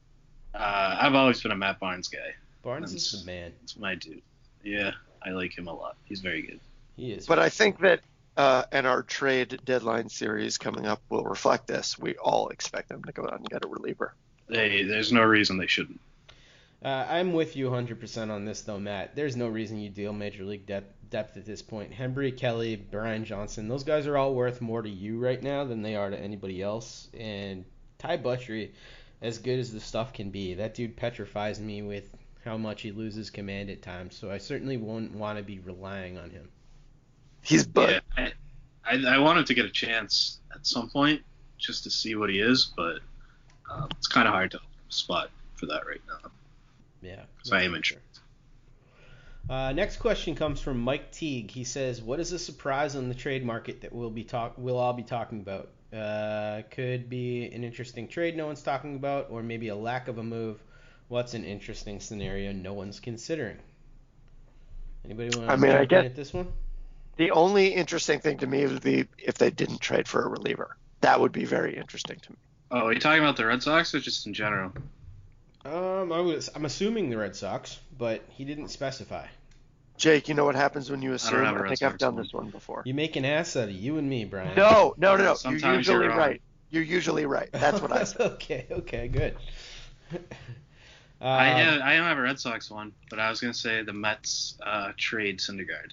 uh, I've always been a Matt Barnes guy. Barnes is That's- the man. That's my dude. Yeah, I like him a lot. He's very good. He is. But I think that uh, and our trade deadline series coming up will reflect this. We all expect them to go out and get a reliever. They, there's no reason they shouldn't. Uh, I'm with you 100% on this, though, Matt. There's no reason you deal major league depth, depth at this point. Hembree, Kelly, Brian Johnson, those guys are all worth more to you right now than they are to anybody else. And Ty Buttrey, as good as the stuff can be, that dude petrifies me with how much he loses command at times. So I certainly won't want to be relying on him. He's but Yeah, I, I, I want him to get a chance at some point just to see what he is, but um, it's kind of hard to spot for that right now. Yeah. So I am that's for intrigued. Uh, next question comes from Mike Teague. He says, "What is a surprise on the trade market that we'll be talk we'll all be talking about? Uh, could be an interesting trade no one's talking about, or maybe a lack of a move. What's an interesting scenario no one's considering? Anybody want to I mean, I jump in guess- at this one? The only interesting thing to me would be if they didn't trade for a reliever. That would be very interesting to me. Oh, are you talking about the Red Sox or just in general? Um, I was I'm assuming the Red Sox, but he didn't specify. Jake, you know what happens when you assume? have a I, Red think Sox I've done one. this one before. You make an ass out of you and me, Bryan. No, no, no, no. You're usually you're wrong. right. You're usually right. That's what I said. okay, okay, good. I Um, have, I don't have a Red Sox one, but I was gonna say the Mets uh, trade Syndergaard.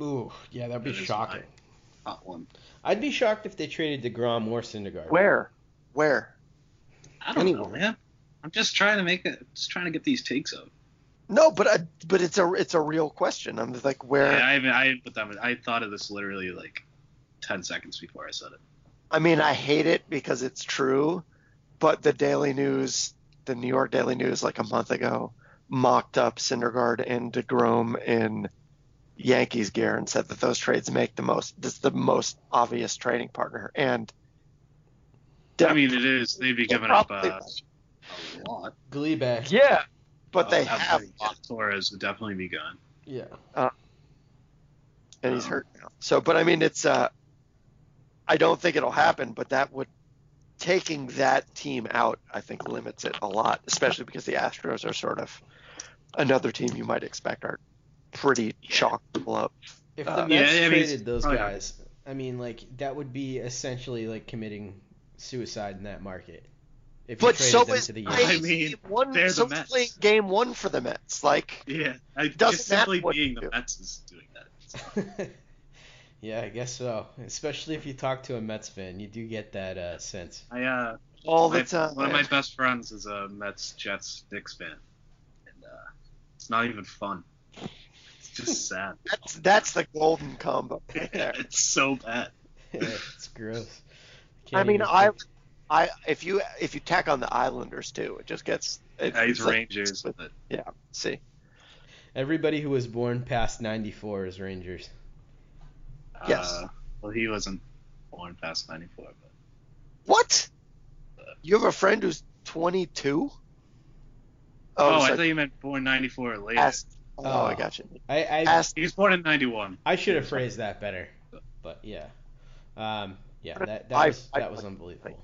Ooh, yeah, that'd be That is shocking. Hot one. I'd be shocked if they traded DeGrom or Syndergaard. Where? Where? I don't know, man. I'm just trying to make it. Just trying to get these takes out. No, but I, but it's a it's a real question. I'm just like where. I, I haven't. I haven't put them. in- I thought of this literally like ten seconds before I said it. I mean, I hate it because it's true, but the Daily News, the New York Daily News, like a month ago, mocked up Syndergaard and DeGrom in Yankees gear and said that those trades make the most. This is the most obvious trading partner, and I mean, it is. They'd be giving up probably- uh, a lot. Gleyber. yeah, but they Uh, have, Torres would definitely be gone. Yeah. and he's hurt now. So, but I mean, it's uh, I don't think it'll happen, but that would taking that team out, I think, limits it a lot, especially because the Astros are sort of another team you might expect are pretty chock full of. If Uh, the Mets yeah, I mean, traded it's those probably- guys, I mean, like that would be essentially like committing suicide in that market. If you But traded so them is to the I Yankees. playing mean, one. they're so is Mets. playing game one for the Mets. Like, Yeah, I, Doesn't just simply what being the do. Mets is doing that. yeah, I guess so. Especially if you talk to a Mets fan, you do get that uh, sense. I uh, all the time. one of my best friends is a Mets, Jets, Knicks fan, and uh, it's not even fun. It's just sad. That's that's the golden combo right there. it's so bad. it's gross. I Can't mean, I, think- I if you if you tack on the Islanders too, it just gets. It, Yeah, he's it's like- Rangers, but yeah. See. everybody who was born past '94 is Rangers. Yes. Uh, well, he wasn't born past '94, but What? You have a friend who's 22? oh, I sorry. thought you meant born '94 or later. Asked- Oh, Oh. I got you. I I, Asked. He was born in '91. I should have phrased that better, but yeah, um, yeah, that that I- was I- that was unbelievable.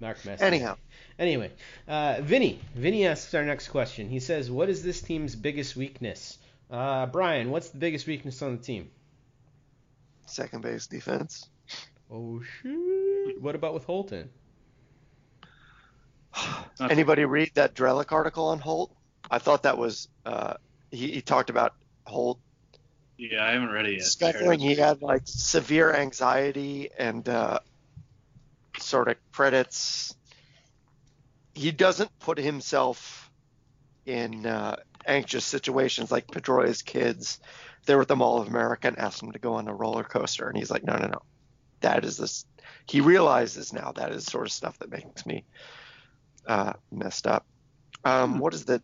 Mark Messier. Anyhow, Anyway, uh, Vinny. Vinny asks our next question. He says, "What is this team's biggest weakness?" Uh, Bryan, what's the biggest weakness on the team? second base defense. Oh shoot! What about with Holton? Anybody read that Drellich article on Holt? I thought that was. Uh, he, he talked about Holt Yeah, I haven't read it yet. discovering he had like severe anxiety and uh, sort of credits. He doesn't put himself in uh, anxious situations like Pedroia's kids. They were at the Mall of America and asked him to go on a roller coaster, and he's like, "No, no, no, that is this." He realizes now that is sort of stuff that makes me uh, messed up. Um, what is the?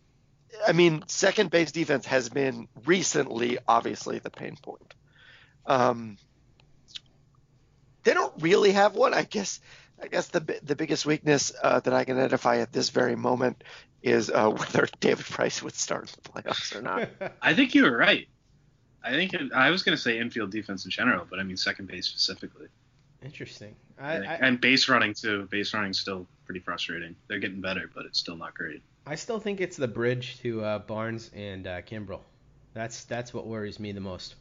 I mean, second base defense has been recently, obviously, the pain point. Um, they don't really have one. I guess I guess the the biggest weakness uh, that I can identify at this very moment is uh, whether David Price would start in the playoffs or not. I think you were right. I think it, I was going to say infield defense in general, but I mean second base specifically. Interesting. I, And, I, and base running too. Base running's still pretty frustrating. They're getting better, but it's still not great. I still think it's the bridge to uh, Barnes and uh, Kimbrel. That's that's what worries me the most.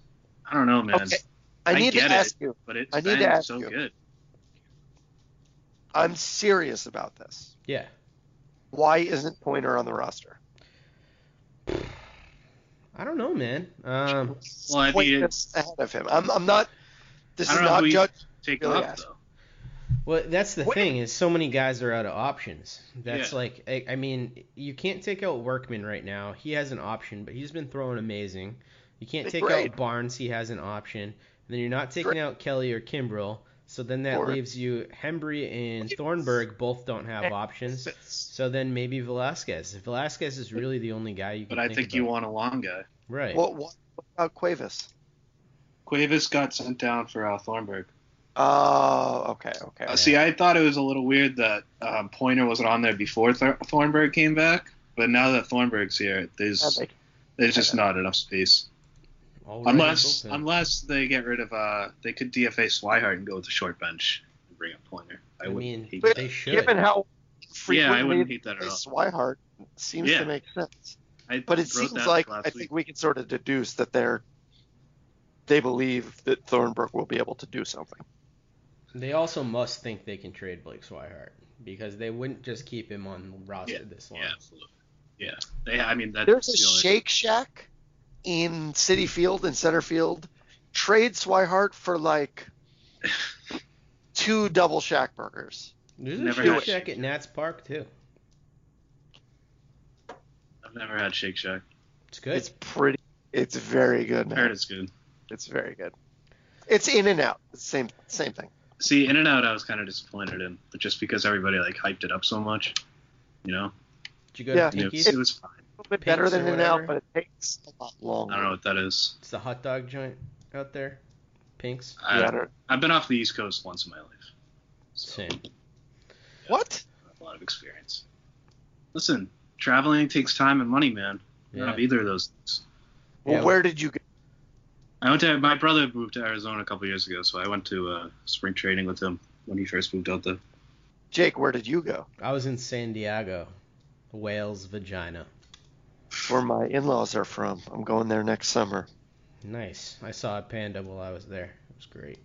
I don't know, man. Okay, I need to ask it, you. but it's I need to ask so you. good. I'm serious about this. Yeah. Why isn't Pointer on the roster? I don't know, man. Um, Well, I mean, Pointer's ahead of him. I'm, I'm not. This I is don't know not judge. take really up though. Well, that's the What- thing is so many guys are out of options. That's Yeah. like I, I mean, you can't take out Workman right now. He has an option, but he's been throwing amazing. You can't take great. out Barnes. He has an option. And then you're not taking Great. out Kelly or Kimbrel. So then that Or- leaves you Hembree and Thornburg both don't have options. So then maybe Velazquez. Velazquez is really the only guy you can But I think think you want a long guy. right. What, what, what about Cuevas? Cuevas got sent down for uh, Thornburg. Oh, okay, okay. Uh, see, I thought it was a little weird that um, Pointer wasn't on there before Th- Thornburg came back, but now that Thornburg's here, there's That there's just not enough space. Already Unless bullpen. unless they get rid of uh, they could DFA Swihart and go with the short bench and bring up Pointer. I, I wouldn't mean, hate But they that. should. Given how Yeah, I frequently wouldn't hate that at all. Swihart seems Yeah. to make sense. I But it seems that like last I week. think we can sort of deduce that they're they believe that Thornburg will be able to do something. They also must think they can trade Blake Swihart because they wouldn't just keep him on the roster Yeah, this long. Yeah, absolutely. Yeah, they, I mean that's There's a the only- Shake Shack in Citi Field and center field. Trade Swihart for like two double shack burgers. There's a Shake Shack Shake at Nats Park too. I've never had Shake Shack. It's good. It's pretty. It's very good, I heard it's good. It's very good. It's in and out. Same same thing. See, In and Out, I was kind of disappointed in, but just because everybody like hyped it up so much, you know, Did you go Yeah. to it Pinky's? was, it was fine. A little bit better Pinks or than in and out, but it takes a lot longer. I don't know what that is. It's the hot dog joint out there. Pink's. I, Yeah, I don't- I've been off the East Coast once in my life. So Same. What? A lot of experience. Listen, traveling takes time and money, man. I don't have either of those things. Well, Yeah. where did you go? I went to my brother moved to Arizona a couple years ago, so I went to uh, spring training with him when he first moved out there. Jake, where did you go? I was in San Diego, Whale's vagina. Where my in-laws are from. I'm going there next summer. Nice. I saw a panda while I was there. It was great.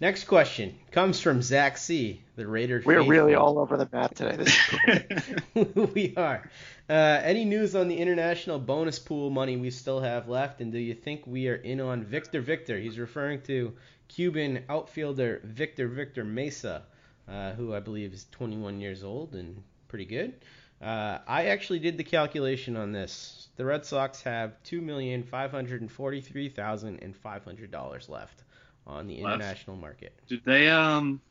Next question comes from Zach C, the Raider. We're faithful. really all over the map today. This is cool. we are. Uh, any news on the international bonus pool money we still have left, and do you think we are in on Victor Victor? He's referring to Cuban outfielder Victor Victor Mesa, uh, who I believe is 21 years old and pretty good. Uh, I actually did the calculation on this. The Red Sox have two million five hundred forty-three thousand and five hundred dollars left on the international market. Did they um?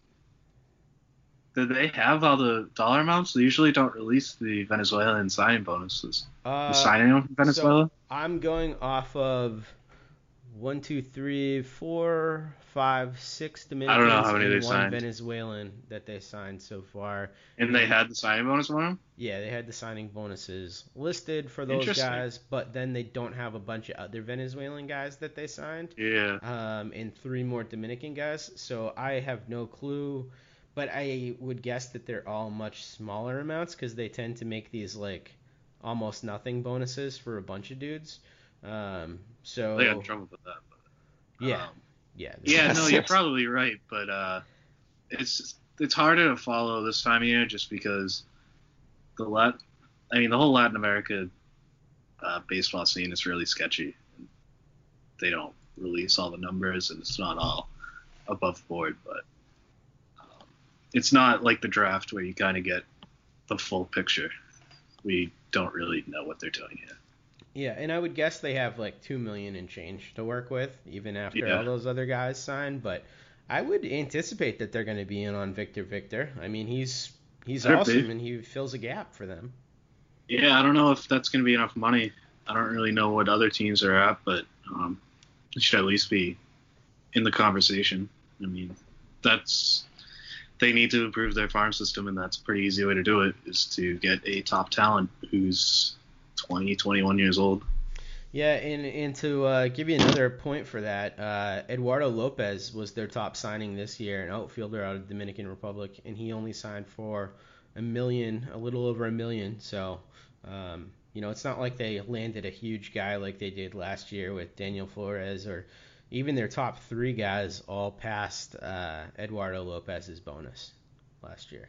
They have all the dollar amounts? They usually don't release the Venezuelan signing bonuses. Uh, the signing of Venezuela. I'm going off of one, two, three, four, five, six Dominicans how many and they one signed. Venezuelan that they signed so far. and they had the signing bonus on them. Yeah, they had the signing bonuses listed for those guys, but then they don't have a bunch of other Venezuelan guys that they signed, Yeah. um, and three more Dominican guys. So I have no clue, but I would guess that they're all much smaller amounts because they tend to make these like almost nothing bonuses for a bunch of dudes. Um, so They got trouble with that. But, yeah, um, yeah, yeah, no, you're probably right, but uh, it's it's harder to follow this time of year just because the Lat, I mean, the whole Latin America uh, baseball scene is really sketchy. They don't release all the numbers, and it's not all above board, but it's not like the draft where you kind of get the full picture. We don't really know what they're doing yet. Yeah, and I would guess they have like two million and change to work with, even after Yeah. all those other guys signed. But I would anticipate that they're going to be in on Victor Victor. I mean, he's he's awesome and he fills a gap for them. Yeah, I don't know if that's going to be enough money. I don't really know what other teams are at, but um, it should at least be in the conversation. I mean, that's they need to improve their farm system, and that's a pretty easy way to do it is to get a top talent who's 20, 21 years old. Yeah, and, and to uh, give you another point for that, uh, Eduardo Lopez was their top signing this year, an outfielder out of Dominican Republic, and he only signed for a million, a little over a million. So, um, you know, it's not like they landed a huge guy like they did last year with Daniel Flores, or even their top three guys all passed uh, Eduardo Lopez's bonus last year.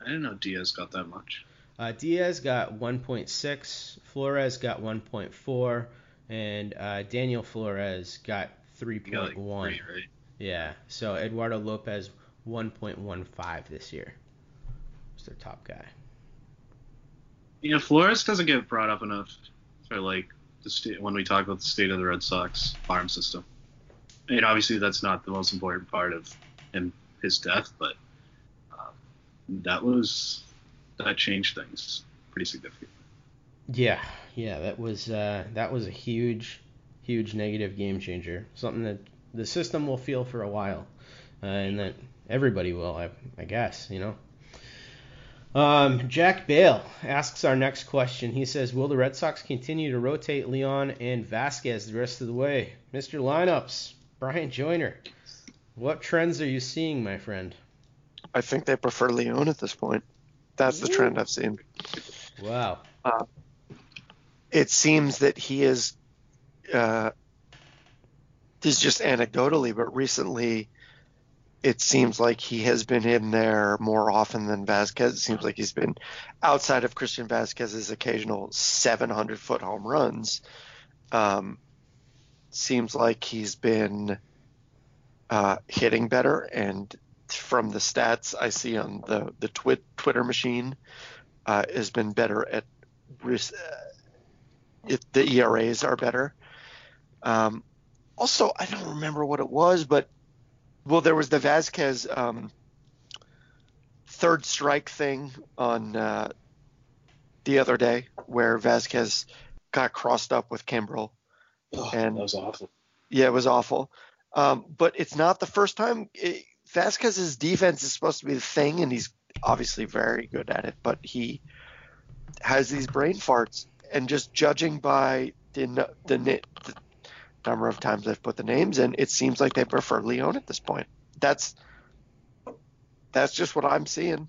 I didn't know Diaz got that much. Uh, Diaz got 1.6, Flores got 1.4, and uh, Daniel Flores got 3.1. Like right? Yeah, so Eduardo Lopez 1.15 this year. Was their top guy. You know, Flores doesn't get brought up enough for like the state when we talk about the state of the Red Sox farm system. Mean, obviously that's not the most important part of him his death, but um, that was that changed things pretty significantly. Yeah, yeah, that was uh, that was a huge, huge negative game changer. Something that the system will feel for a while, uh, and that everybody will, I, I guess, you know. Um, Jack Bale asks our next question. He says, "Will the Red Sox continue to rotate Leon and Vazquez the rest of the way?" Mr. Lineups, Bryan Joiner, what trends are you seeing, my friend? I think they prefer Leon at this point. That's the trend I've seen. Wow. Uh, it seems that he is. Uh, this is just anecdotally, but recently, it seems like he has been in there more often than Vazquez. It seems like he's been outside of Christian Vazquez's occasional 700 foot home runs. Um, seems like he's been uh, hitting better, and from the stats I see on the the twit, Twitter machine, uh, has been better at. Uh, it, the ERAs are better. Um, also, I don't remember what it was, but well, there was the Vazquez um, third strike thing on uh, the other day where Vazquez got crossed up with Kimbrel. Oh, And- that was awful. Yeah, it was awful. Um, but it's not the first time. It, Vazquez's defense is supposed to be the thing, and he's obviously very good at it. But he has these brain farts, and just judging by the the, the number of times I've put the names in, it seems like they prefer Leon at this point. That's that's just what I'm seeing.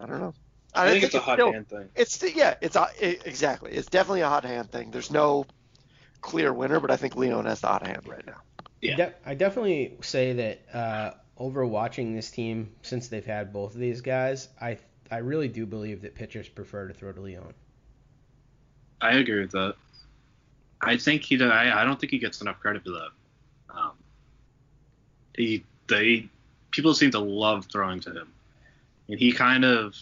I don't know. I, think it's a hot still- hand thing. It's yeah, it's a, it, exactly. It's definitely a hot hand thing. There's no clear winner, but I think Leon has the hot hand right now. Yeah. De- I definitely say that uh, over watching this team since they've had both of these guys, I I really do believe that pitchers prefer to throw to Leon. I agree with that. I think he. I, I don't think he gets enough credit for that. Um, he they people seem to love throwing to him, and he kind of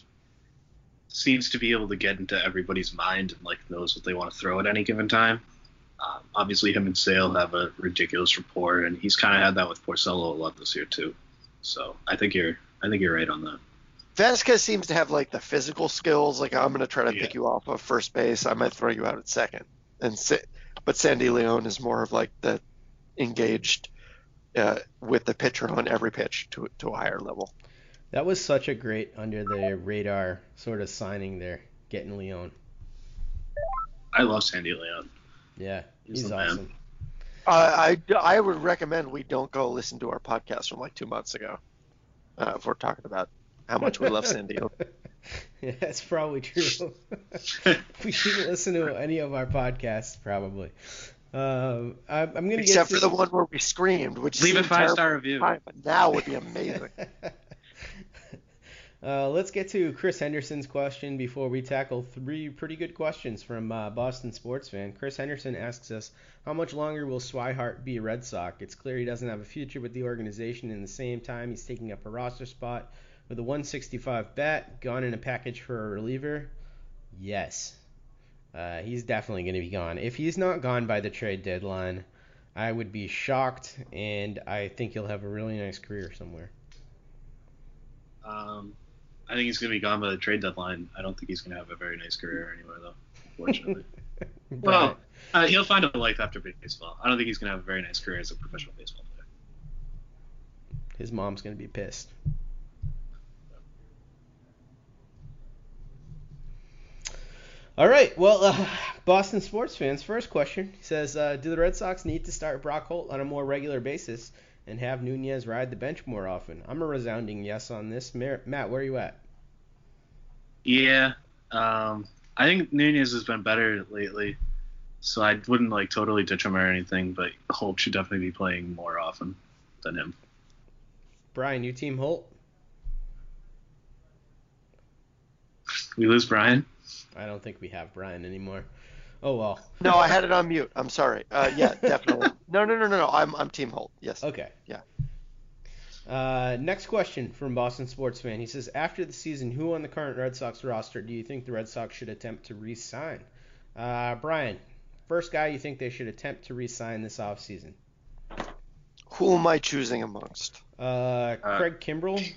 seems to be able to get into everybody's mind and like knows what they want to throw at any given time. Um, obviously, him and Sale have a ridiculous rapport, and he's kind of had that with Porcello a lot this year too. So I think you're I think you're right on that. Vazquez seems to have like the physical skills. Like I'm going to try to Yeah. pick you off of first base. I might throw you out at second. And Sa- but Sandy Leon is more of like the engaged uh, with the pitcher on every pitch to to a higher level. That was such a great under the radar sort of signing there, getting Leon. I love Sandy Leon. Yeah, He's he's awesome. Uh, I I would recommend we don't go listen to our podcast from like two months ago. Uh, if we're talking about how much we love Sandy. Leon. yeah, that's probably true. we shouldn't listen to any of our podcasts, probably. Um, I'm, I'm gonna Except get for the one where we screamed, which Leave a five star review. time, but now would be amazing. Uh, let's get to Chris Henderson's question before we tackle three pretty good questions from uh, Boston sports fan. Chris Henderson asks us, how much longer will Swihart be a Red Sox? It's clear he doesn't have a future with the organization. In the same time, he's taking up a roster spot with a 165 bat, gone in a package for a reliever. Yes, uh, he's definitely going to be gone. If he's not gone by the trade deadline, I would be shocked, and I think he'll have a really nice career somewhere. Um, I think he's going to be gone by the trade deadline. I don't think he's going to have a very nice career anywhere, though, unfortunately. well, uh, he'll find a life after baseball. I don't think he's going to have a very nice career as a professional baseball player. His mom's gonna be pissed. All right. Well, uh, Boston sports fans. First question he says, uh, do the Red Sox need to start Brock Holt on a more regular basis and have Nunez ride the bench more often? I'm a resounding yes on this. Matt, where are you at? Yeah, um, I think Nunez has been better lately, so I wouldn't like totally ditch him or anything. But Holt should definitely be playing more often than him. Bryan, you team Holt? We lose Bryan. I don't think we have Bryan anymore. Oh well. No, I had it on mute. I'm sorry. Uh, yeah, definitely. No, no, no, no, no. I'm I'm Team Holt. Yes. Okay. Yeah. Uh, next question from Boston sports fan. He says, after the season, who on the current Red Sox roster do you think the Red Sox should attempt to re-sign? Uh, Bryan, first guy you think they should attempt to re-sign this offseason? Who am I choosing amongst? Uh, Craig Kimbrell.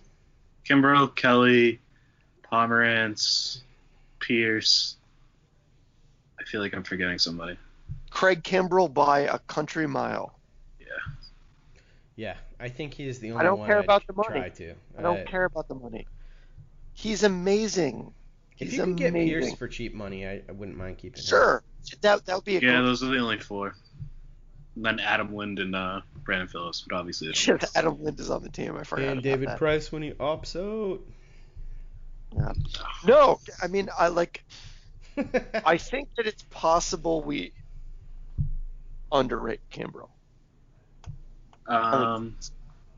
Kimbrel, Kelly, Pomeranz, Pearce. I feel like I'm forgetting somebody. Craig Kimbrel by a country mile. Yeah, Yeah, I think he is the only I don't one care I'd about the money. try to. I don't Uh, care about the money. He's amazing. If He's you can get amazing. Pearce for cheap money, I, I wouldn't mind keeping him. Sure. That that would be a Yeah, good those are the only four. And then Adam Lind and uh, Brandon Phillips, but obviously Shit. Adam Lind is on the team. I forgot And about David that. Price when he opts out. No, I mean I like. I think that it's possible we underrate Kimbrel Um,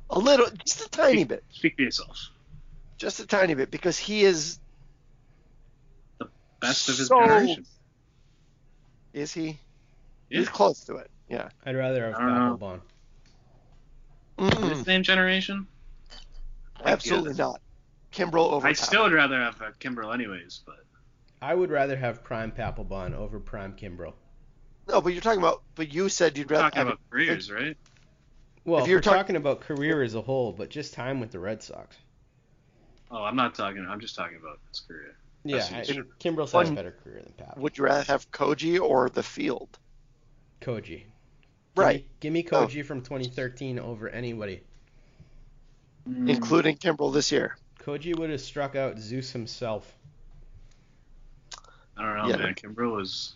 a little, just a tiny bit, speak for yourself. just a tiny bit, because he is. The best of his So- generation. Is he? Yeah. He's close to it. Yeah. I'd rather have I don't. Papelbon. Mm-mm, The same generation? absolutely not. Kimbrel over. I Powell. still would rather have uh, Kimbrel anyways, but I would rather have Prime Papelbon over Prime Kimbrel. No, but you're talking about. But you said you'd rather talking have about careers, right? Well, If if you're you're talk- talking about career as a whole, but just time with the Red Sox. Oh, I'm not talking. I'm just talking about his career. Yeah, That's I, easy. Kimbrel's had a better career than Papel. Would you rather have Koji or the field? Koji. Right. Give me, give me Oh. Koji from 2013 over anybody. Mm, including Kimbrel this year. Koji would have struck out Zeus himself. I don't know, Yeah. man. Kimbrel was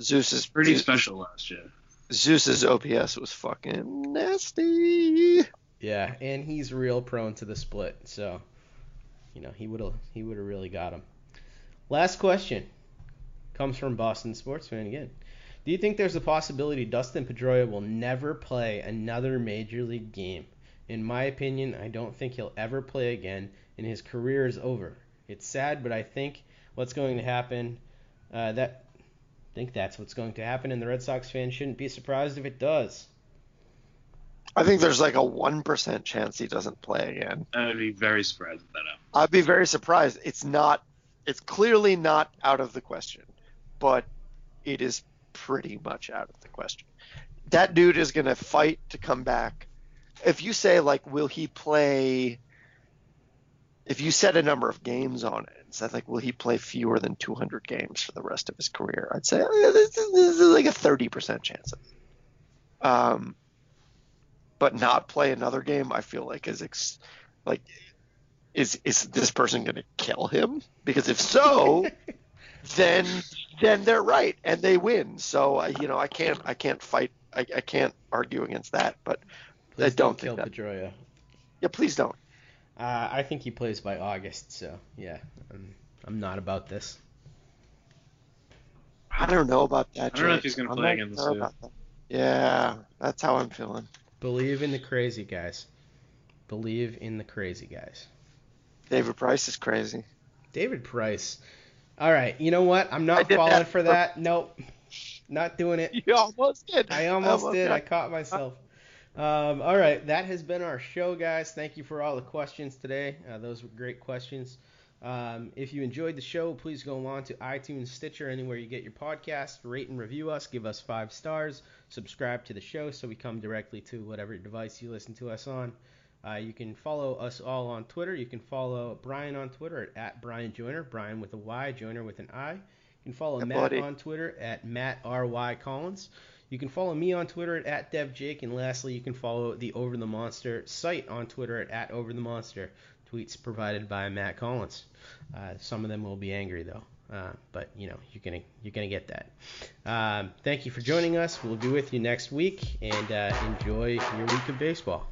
Zeus is pretty Zeus- special last year. Zeus's OPS was fucking nasty. Yeah, and he's real prone to the split, so you know he would have he would have really got him. Last question comes from Boston sports fan again. Do you think there's a possibility Dustin Pedroia will never play another major league game? In my opinion, I don't think he'll ever play again, and his career is over. It's sad, but I think what's going to happen uh, that I think that's what's going to happen, and the Red Sox fans shouldn't be surprised if it does. I think there's like a one percent chance he doesn't play again. I would be very surprised if that happened. I'd be very surprised. It's not. It's clearly not out of the question, but it is pretty much out of the question. That dude is gonna fight to come back. If you say like, will he play? If you set a number of games on it and said like, will he play fewer than 200 games for the rest of his career? I'd say "Eh, this is, this is like a 30% chance of. it. Um, but not play another game, I feel like is ex- like is is this person going to kill him? Because if so, then then they're right and they win. So uh, you know I can't I can't fight I, I can't argue against that. But Please I don't kill think that. Pedroia. Yeah, please don't. Uh, I think he plays by August, so yeah, I'm, I'm not about this. I don't know about that. I don't know if he's gonna play not again this year. that. Yeah, that's how I'm feeling. Believe in the crazy guys. Believe in the crazy guys. David Price is crazy. David Price. All right, you know what? I'm not falling that for for- that. Nope, not doing it. You almost did. I almost did. I caught myself. Um, all right, that has been our show, guys. Thank you for all the questions today. Uh, those were great questions. Um, if you enjoyed the show, please go on to iTunes, Stitcher, anywhere you get your podcast. Rate and review us. Give us five stars. Subscribe to the show so we come directly to whatever device you listen to us on. Uh, you can follow us all on Twitter. You can follow Bryan on Twitter at, at Bryan Joiner, Bryan with a Y, Joiner with an I. You can follow Matt on Twitter at Matt R Y Collins. You can follow me on Twitter at, DevJake, and lastly, you can follow the Over the Monster site on Twitter at, Over the Monster. Tweets provided by Matt Collins. Uh, some of them will be angry though. Uh, but you know you're gonna you're gonna get that. Um, thank you for joining us. We'll be with you next week, and uh, enjoy your week of baseball.